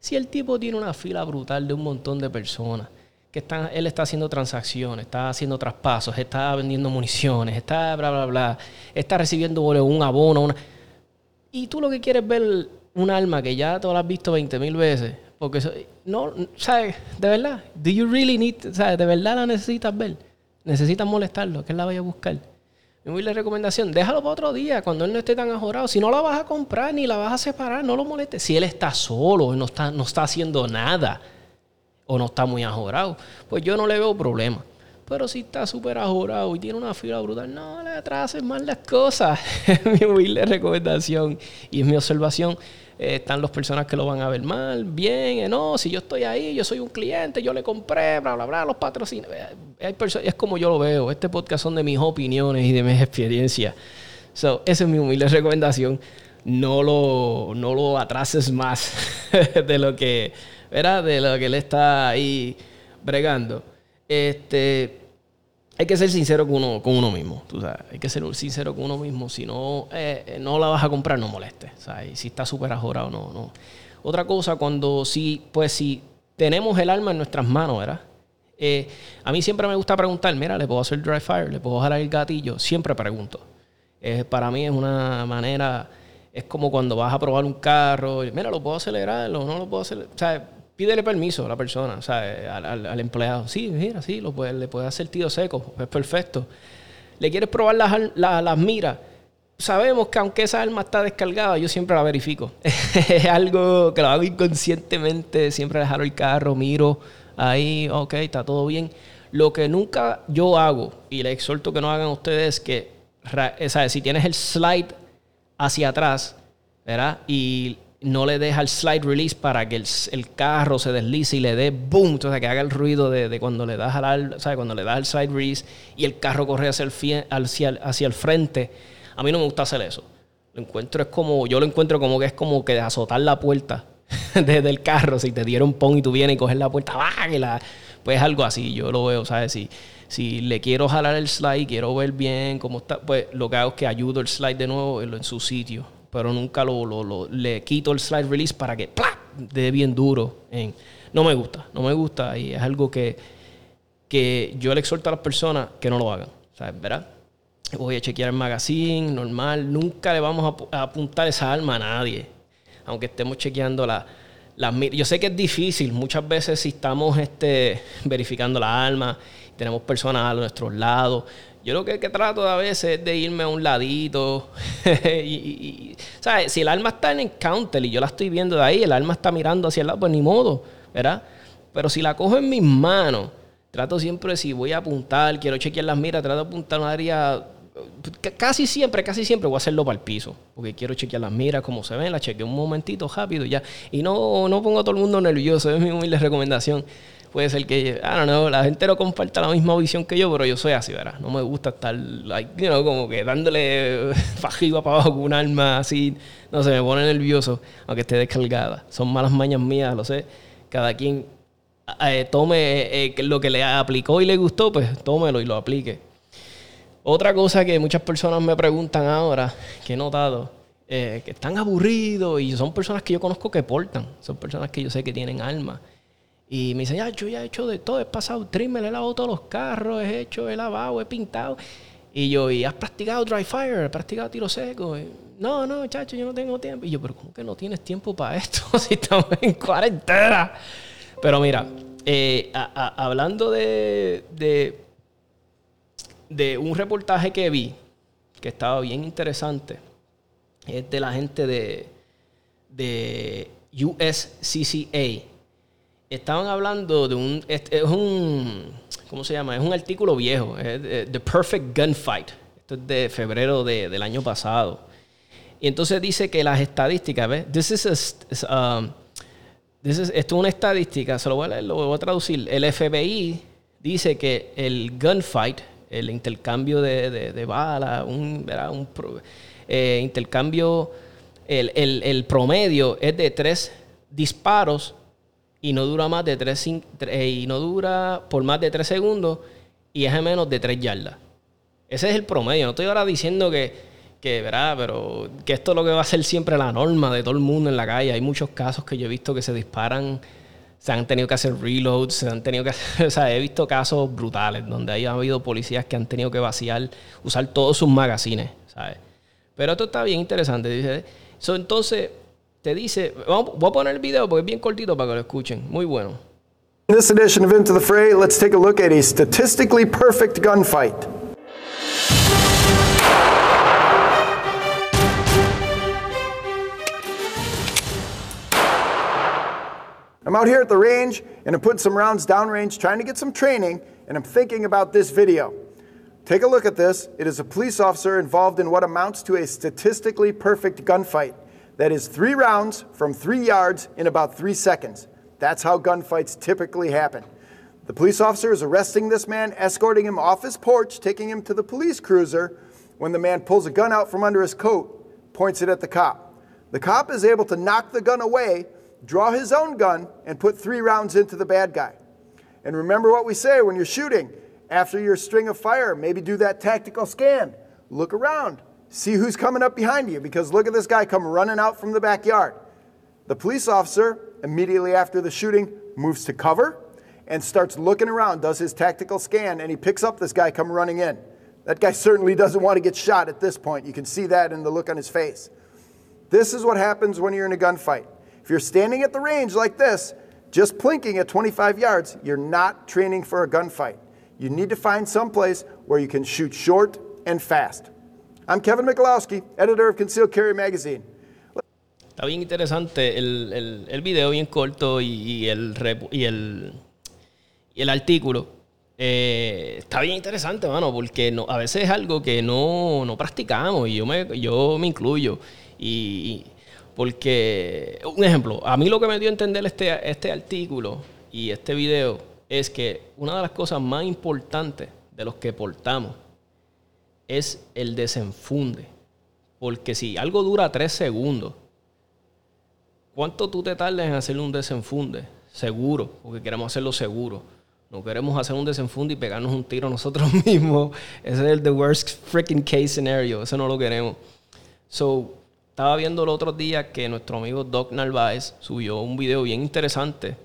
S1: Si el tipo tiene una fila brutal de un montón de personas, que están, él está haciendo transacciones, está haciendo traspasos, está vendiendo municiones, está bla, bla, bla, está recibiendo un abono, una... y tú lo que quieres ver un alma que ya tú lo has visto 20 mil veces, porque no, ¿sabes? De verdad, do you really need, ¿sabes? De verdad la necesitas ver, necesitas molestarlo, que él la vaya a buscar. Mi humilde recomendación, déjalo para otro día, cuando él no esté tan ajorado. Si no la vas a comprar ni la vas a separar, no lo molestes. Si él está solo no está, no está haciendo nada o no está muy ajorado, pues yo no le veo problema. Pero si está súper ajorado y tiene una fila brutal, no le atrases más las cosas. mi humilde recomendación y es mi observación. Eh, están las personas que lo van a ver mal, bien, eh, no, si yo estoy ahí, yo soy un cliente, yo le compré, bla, bla, bla, los patrocinios. Eh, hay es como yo lo veo. Este podcast son de mis opiniones y de mis experiencias. So, esa es mi humilde recomendación. No lo, no lo atrases más de lo que, ¿verdad? De lo que él está ahí bregando. Este, hay que ser sincero con uno, con uno mismo, tú sabes. Hay que ser sincero con uno mismo. Si no, eh, no la vas a comprar, no moleste. ¿sabes? Si está súper ajorado, no, no. Otra cosa, cuando sí, pues si tenemos el alma en nuestras manos, ¿verdad? Eh, a mí siempre me gusta preguntar, mira, ¿le puedo hacer dry fire? ¿Le puedo jalar el gatillo? Siempre pregunto. Eh, para mí es una manera, es como cuando vas a probar un carro, mira, ¿lo puedo acelerar no lo puedo acelerar? Pídele permiso a la persona, o sea, al, empleado. Sí, mira, sí, lo puede, le puede hacer tiro seco, es perfecto. ¿Le quieres probar las, las, miras? Sabemos que aunque esa arma está descargada, yo siempre la verifico. es algo que lo hago inconscientemente, siempre dejar el carro, miro ahí, ok, está todo bien. Lo que nunca yo hago, y le exhorto que no hagan ustedes, es que, ¿sabes? si tienes el slide hacia atrás, ¿verdad? Y no le deja el slide release para que el, carro se deslice y le dé boom, o sea, que haga el ruido de, cuando le das al, cuando le das el slide release y el carro corre hacia el, hacia, hacia el frente. A mí no me gusta hacer eso. Lo encuentro es como, yo lo encuentro como que es como que de azotar la puerta desde el carro. Si te dieron pon y tú vienes y coges la puerta, la Pues algo así, yo lo veo, ¿sabes? Si, si le quiero jalar el slide, quiero ver bien cómo está, pues lo que hago es que ayudo el slide de nuevo en su sitio pero nunca lo, le quito el slide release para que ¡plá! dé bien duro. En, no me gusta, no me gusta y es algo que, que yo le exhorto a las personas que no lo hagan, ¿sabes? ¿Verdad? Voy a chequear el magazine, normal, nunca le vamos a, apuntar esa arma a nadie, aunque estemos chequeando la, las yo sé que es difícil, muchas veces si estamos este, verificando la arma, tenemos personas a nuestros lados, yo lo que, trato a veces es de irme a un ladito. y, ¿sabes? Si el alma está en el counter y yo la estoy viendo de ahí, el alma está mirando hacia el lado, pues ni modo, ¿verdad? Pero si la cojo en mis manos, trato siempre, si voy a apuntar, quiero chequear las miras, trato de apuntar una área. Casi siempre, casi siempre voy a hacerlo para el piso, porque quiero chequear las miras, como se ven, las chequeo un momentito rápido ya. Y no, no pongo a todo el mundo nervioso, es mi humilde recomendación puede ser que, I don't know, la gente no comparta la misma visión que yo, pero yo soy así, ¿verdad? No me gusta estar, como que dándole fajiva para abajo con un arma así. No sé, me pone nervioso, aunque esté descargada. Son malas mañas mías, lo sé. Cada quien eh, tome eh, lo que le aplicó y le gustó, pues tómelo y lo aplique. Otra cosa que muchas personas me preguntan ahora, que he notado, eh, que están aburridos y son personas que yo conozco que portan, son personas que yo sé que tienen alma y me dice, ya, yo ya he hecho de todo, he pasado trimmer, he lavado todos los carros, he hecho, he lavado, he pintado. Y yo, ¿y has practicado dry fire? ¿Has practicado tiro seco? no, no, chacho, yo no tengo tiempo. Y yo, pero ¿cómo que no tienes tiempo para esto si estamos en cuarentena? Pero mira, eh, hablando de, de, de un reportaje que vi, que estaba bien interesante, es de la gente de, de USCCA estaban hablando de un, es, un, ¿cómo se llama? Es un artículo viejo, es The Perfect Gunfight. Esto es de febrero de, del año pasado. Y entonces dice que las estadísticas, ¿ves? This is um, esto es una estadística, se lo voy a, lo voy a traducir. El FBI dice que el gunfight, el intercambio de, de, balas, un, un eh, intercambio, el, el, el promedio es de tres disparos y no dura más de tres, eh, y no dura por más de 3 segundos y es a menos de 3 yardas. Ese es el promedio. No estoy ahora diciendo que, que, ¿verdad? Pero que esto es lo que va a ser siempre la norma de todo el mundo en la calle. Hay muchos casos que yo he visto que se disparan, se han tenido que hacer reloads, se han tenido que o sea, he visto casos brutales donde hay, ha habido policías que han tenido que vaciar, usar todos sus magazines, ¿sabes? Pero esto está bien interesante. Dice, entonces, te dice, voy a poner el video porque es bien cortito para que lo escuchen. Muy bueno.
S4: In this edition of Into the Fray, let's take a look at a statistically perfect gunfight. I'm out here at the range and I'm putting some rounds downrange, trying to get some training and I'm thinking about this video. Take a look at this. It is a police officer involved in what amounts to a statistically perfect gunfight. That is three rounds from three yards in about three seconds. That's how gunfights typically happen. The police officer is arresting this man, escorting him off his porch, taking him to the police cruiser, when the man pulls a gun out from under his coat, points it at the cop. The cop is able to knock the gun away, draw his own gun, and put three rounds into the bad guy. And remember what we say when you're shooting after your string of fire, maybe do that tactical scan. Look around, see who's coming up behind you, because look at this guy come running out from the backyard. The police officer, immediately after the shooting, moves to cover and starts looking around, does his tactical scan, and he picks up this guy come running in. That guy certainly doesn't want to get shot at this point. You can see that in the look on his face. This is what happens when you're in a gunfight. If you're standing at the range like this, just plinking at 25 yards, you're not training for a gunfight. You need to find some place where you can shoot short and fast. I'm Kevin Mikulowski, editor of Concealed Carry Magazine.
S1: Está bien interesante el, el, el video, bien corto y, y el, y el, y el artículo. Eh, está bien interesante, mano, porque no, a veces es algo que no, no practicamos y yo me, yo me incluyo. Y, y- porque, un ejemplo, a mí lo que me dio a entender este, este artículo y este video es que una de las cosas más importantes de los que portamos es el desenfunde. Porque si algo dura tres segundos, ¿cuánto tú te tardas en hacerle un desenfunde? Seguro, porque queremos hacerlo seguro. No queremos hacer un desenfunde y pegarnos un tiro nosotros mismos. Ese es el the worst freaking case scenario. Eso no lo queremos. So, estaba viendo el otro día que nuestro amigo Doc Narváez subió un video bien interesante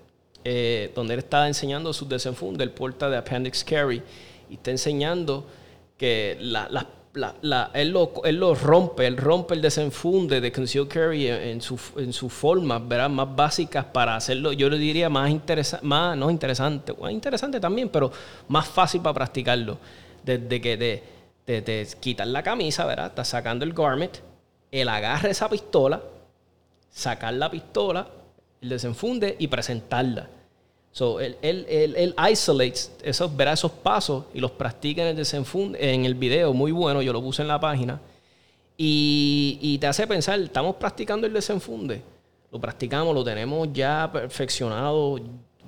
S1: eh, donde él estaba enseñando sus desenfundes, el porta de Appendix Carry, y está enseñando que la, él, lo, él lo rompe, él rompe el desenfunde de Concealed Carry en, en su, en su forma, ¿verdad? Más básicas para hacerlo, yo le diría más interesante, más, no interesante, interesante también, pero más fácil para practicarlo. Desde que te, te, te la camisa, ¿verdad? Estás sacando el garment, él agarra esa pistola, sacar la pistola, el desenfunde y presentarla. So, él, él, él, él isolates esos, verá esos pasos y los practica en el desenfunde, en el video, muy bueno, yo lo puse en la página. Y, y te hace pensar, estamos practicando el desenfunde. Lo practicamos, lo tenemos ya perfeccionado.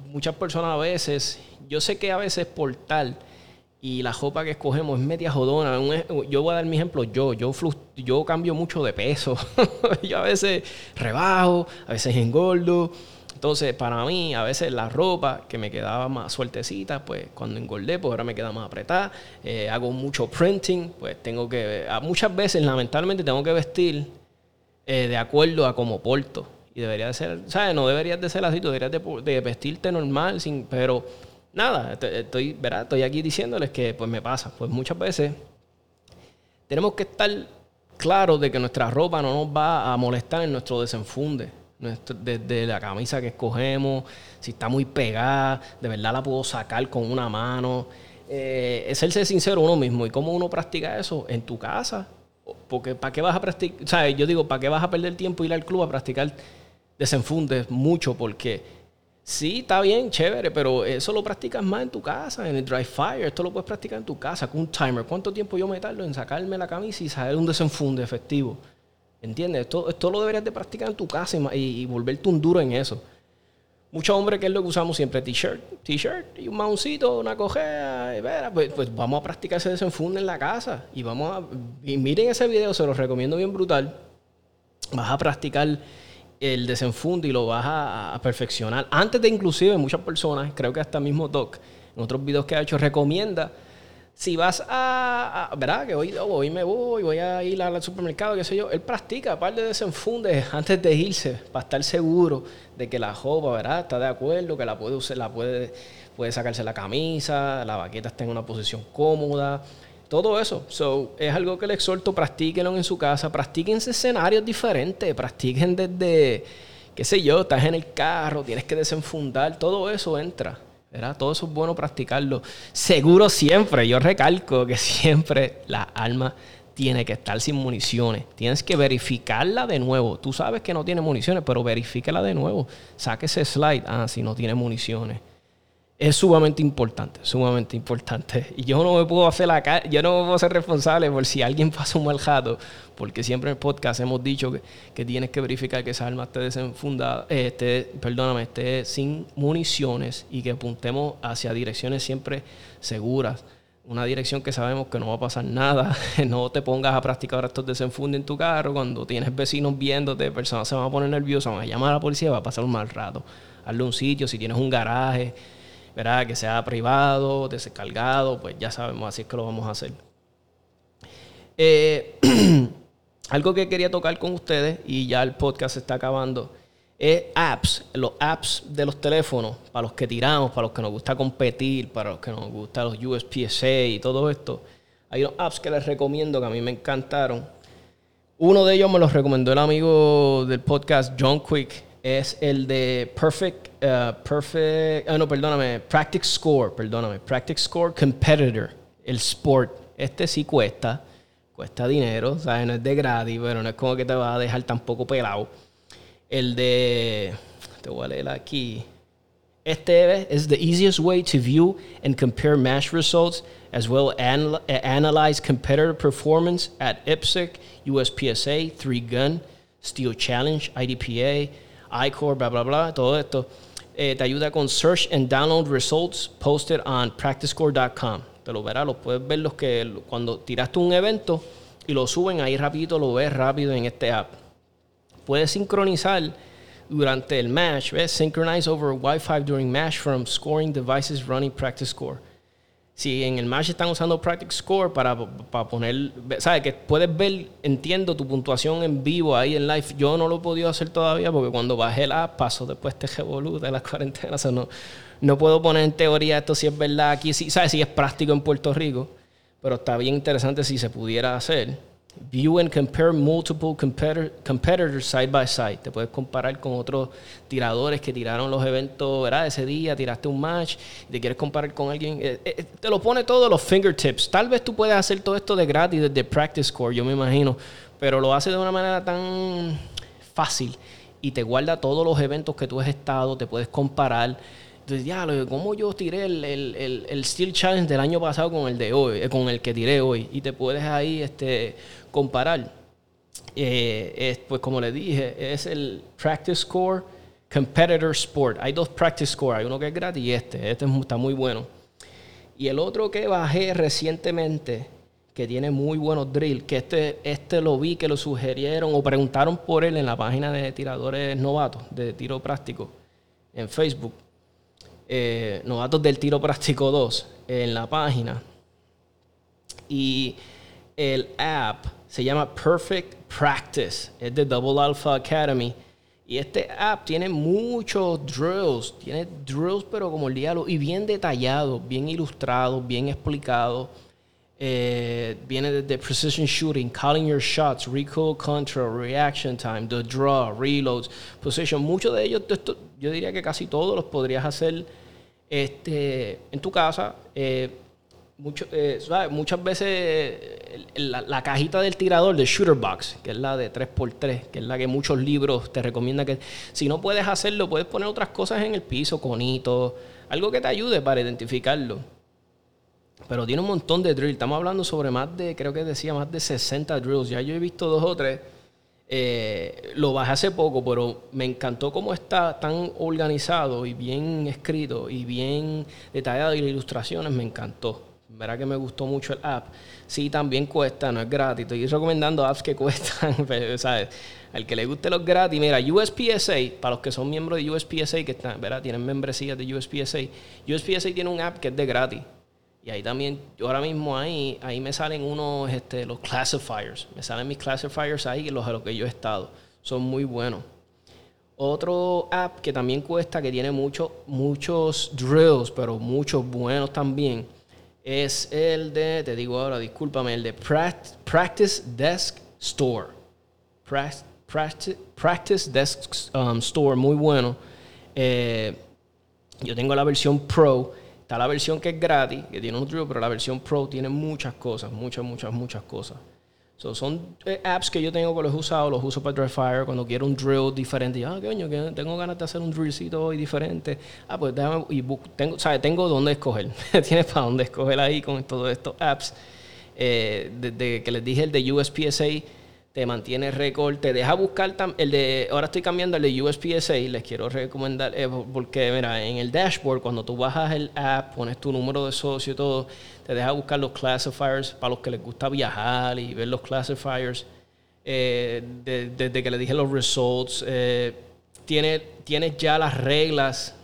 S1: Muchas personas a veces, yo sé que a veces por tal y la ropa que escogemos es media jodona. Yo voy a dar mi ejemplo, yo, yo, yo cambio mucho de peso. yo a veces rebajo, a veces engordo. Entonces, para mí, a veces la ropa que me quedaba más sueltecita, pues cuando engordé, pues ahora me queda más apretada. Eh, hago mucho printing, pues tengo que, muchas veces, lamentablemente, tengo que vestir eh, de acuerdo a como porto. Y debería de ser, ¿sabes? No deberías de ser así, tú deberías de, de vestirte normal, sin, pero nada, estoy, ¿verdad? estoy aquí diciéndoles que pues me pasa. Pues muchas veces tenemos que estar claros de que nuestra ropa no nos va a molestar en nuestro desenfunde. Desde la camisa que escogemos, si está muy pegada, de verdad la puedo sacar con una mano. Eh, es serse sincero uno mismo. ¿Y cómo uno practica eso? En tu casa. Porque ¿para qué vas a practicar? O yo digo, ¿para qué vas a perder tiempo ir al club a practicar desenfundes mucho? Porque Sí, está bien, chévere, pero eso lo practicas más en tu casa, en el dry fire. Esto lo puedes practicar en tu casa con un timer. ¿Cuánto tiempo yo me tardo en sacarme la camisa y sacar un desenfunde efectivo? ¿Entiendes? Esto, esto lo deberías de practicar en tu casa y, y- volverte un duro en eso. Muchos hombres que es lo que usamos siempre, t-shirt, t-shirt y un mauncito, una cojea, y vera, pues, pues vamos a practicar ese desenfunde en la casa. Y vamos a... Y miren ese video, se los recomiendo bien brutal vas a practicar el desenfunde y lo vas a, a perfeccionar. Antes de inclusive muchas personas, creo que hasta mismo Doc, en otros videos que ha hecho, recomienda, si vas a, ¿verdad? Que hoy, oh, hoy me voy, voy a ir al supermercado, qué sé yo, él practica un par de desenfundes antes de irse, para estar seguro de que la jopa, ¿verdad? Está de acuerdo, que la puede usar, la puede, puede sacarse la camisa, la baqueta está en una posición cómoda, todo eso. So, es algo que le exhorto, practíquenlo en su casa, practiquen escenarios diferentes, practiquen desde, qué sé yo, estás en el carro, tienes que desenfundar, todo eso entra. Todo eso es bueno practicarlo. Seguro siempre, yo recalco que siempre la arma tiene que estar sin municiones. Tienes que verificarla de nuevo. Tú sabes que no tiene municiones, pero verifícala de nuevo. Saque ese slide. Ah, si no tiene municiones. Es sumamente importante, sumamente importante. Y yo no me puedo hacer la yo no me puedo ser responsable por si alguien pasa un mal jato, porque siempre en el podcast hemos dicho que, tienes que verificar que esa arma esté desenfundada, eh, esté, perdóname, esté sin municiones y que apuntemos hacia direcciones siempre seguras. Una dirección que sabemos que no va a pasar nada. No te pongas a practicar estos desenfundes en tu carro. Cuando tienes vecinos viéndote, personas se van a poner nerviosas, van a llamar a la policía va a pasar un mal rato. Hazle un sitio, si tienes un garaje, ¿verdad? Que sea privado, descargado, pues ya sabemos, así es que lo vamos a hacer. Eh, algo que quería tocar con ustedes, y ya el podcast está acabando, es apps, los apps de los teléfonos, para los que tiramos, para los que nos gusta competir, para los que nos gusta los USPSA y todo esto. Hay unos apps que les recomiendo que a mí me encantaron. Uno de ellos me los recomendó el amigo del podcast John Quick, es el de Perfect, uh, Perfect, ah, no, perdóname, Practice Score, perdóname, Practice Score Competitor, el Sport. Este sí cuesta, cuesta dinero, ¿sabes? No es de gratis, pero no es como que te va a dejar tampoco pelado. El de, te voy a leer aquí. Este es the easiest way to view and compare match results as well as analyze competitor performance at IPSC, USPSA, 3Gun, Steel Challenge, IDPA, iCore, bla, bla, bla, todo esto. Eh, te ayuda con Search and Download Results posted on practicecore.com. Te lo verás, lo puedes ver los que cuando tiraste un evento y lo suben ahí rapidito, lo ves rápido en este app. Puedes sincronizar durante el match, ¿ves? Synchronize over Wi-Fi during match from scoring devices running practice score si en el match están usando Practice Score para, para poner, ¿sabes? Que puedes ver, entiendo tu puntuación en vivo ahí en live. Yo no lo he podido hacer todavía porque cuando bajé la pasó después este revolú de las cuarentenas. O no, no puedo poner en teoría esto si es verdad aquí, si, ¿sabes? Si es práctico en Puerto Rico, pero está bien interesante si se pudiera hacer. View and compare multiple competitors side by side. Te puedes comparar con otros tiradores que tiraron los eventos, ¿verdad? Ese día tiraste un match te quieres comparar con alguien. Eh, eh, te lo pone todo los fingertips. Tal vez tú puedes hacer todo esto de gratis desde Practice Score, yo me imagino, pero lo hace de una manera tan fácil y te guarda todos los eventos que tú has estado, te puedes comparar. Entonces, ya, ¿cómo yo tiré el, el, el, Steel Challenge del año pasado con el de hoy, eh, con el que tiré hoy? Y te puedes ahí este, comparar. Eh, pues como le dije, es el Practice Score Competitor Sport. Hay dos Practice Score, hay uno que es gratis y este. Este está muy bueno. Y el otro que bajé recientemente, que tiene muy buenos drills, que este, este lo vi que lo sugirieron o preguntaron por él en la página de tiradores novatos de tiro práctico en Facebook eh, novatos del tiro práctico 2 en la página. Y el app se llama Perfect Practice, es de Double Alpha Academy. Y este app tiene muchos drills, tiene drills pero como el diálogo, y bien detallados, bien ilustrados, bien explicados. Eh, viene desde precision shooting, calling your shots, recoil control, reaction time, the draw, reloads, position. Muchos de ellos, yo diría que casi todos los podrías hacer este, en tu casa. Eh, eh, Muchas veces la, cajita del tirador de Shooter Box, que es la de 3x3, que es la que muchos libros te recomiendan que si no puedes hacerlo, puedes poner otras cosas en el piso, conitos, algo que te ayude para identificarlo. Pero tiene un montón de drills. Estamos hablando sobre más de, creo que decía, más de 60 drills. Ya yo he visto dos o tres eh, lo bajé hace poco, pero me encantó cómo está tan organizado y bien escrito y bien detallado y las ilustraciones me encantó. Verá que me gustó mucho el app. Sí, también cuesta, no es gratis. Estoy recomendando apps que cuestan, ¿sabes? Al que le guste los gratis, mira, USPSA, para los que son miembros de USPSA, que están, ¿verdad? tienen membresías de USPSA, USPSA tiene un app que es de gratis. Y ahí también, yo ahora mismo ahí, ahí me salen unos, este, los classifiers. Me salen mis classifiers ahí, los a los que yo he estado. Son muy buenos. Otro app que también cuesta, que tiene muchos muchos drills, pero muchos buenos también, es el de, te digo ahora, discúlpame, el de Practice Desk Store. Practice, Desk um, Store, muy bueno. Eh, yo tengo la versión Pro La versión que es gratis, que tiene un truco, pero la versión Pro tiene muchas cosas, muchas, muchas, muchas cosas. son eh, apps que yo tengo que los he usado, los uso para Dryfire cuando quiero un drill diferente. ah, coño, que tengo ganas de hacer un drillcito hoy diferente. Ah, pues déjame, y tengo, ¿sabes? Tengo dónde escoger. Tienes para dónde escoger ahí con todos estos apps. Eh, desde que les dije el de USPSA, te mantiene récord, te deja buscar el de, ahora estoy cambiando el de USPSA, les quiero recomendar, eh, porque mira, en el dashboard, cuando tú bajas el app, pones tu número de socio y todo, te deja buscar los classifiers para los que les gusta viajar y ver los classifiers. Eh, desde que le dije los results, eh, tiene, tienes ya las reglas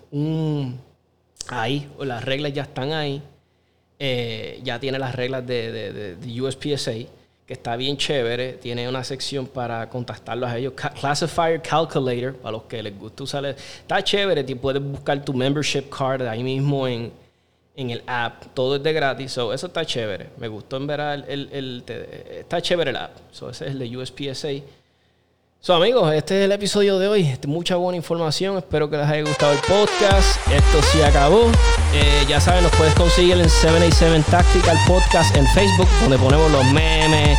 S1: ahí, las reglas ya están ahí. Ya tiene las reglas de, de, USPSA, que está bien chévere. Tiene una sección para contactarlos a ellos. Classifier Calculator, para los que les gusta usar. Está chévere, te puedes buscar tu membership card ahí mismo en, en el app. Todo es de gratis, so, eso está chévere. Me gustó en ver el, el, está chévere el app. So, ese es el de USPSA. So, amigos, este es el episodio de hoy. Mucha buena información. Espero que les haya gustado el podcast. Esto sí acabó. Eh, ya saben, nos puedes conseguir en 787 Tactical Podcast en Facebook, donde ponemos los memes,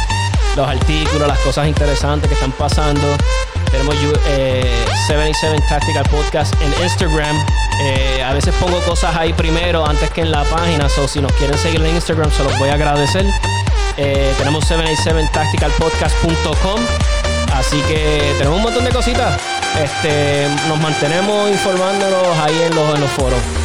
S1: los artículos, las cosas interesantes que están pasando. Tenemos eh, 77 Tactical Podcast en Instagram. Eh, a veces pongo cosas ahí primero antes que en la página. So, si nos quieren seguir en Instagram, se los voy a agradecer. Eh, tenemos 787tacticalpodcast.com. Así que tenemos un montón de cositas. Este, nos mantenemos informándonos ahí en los, en los foros.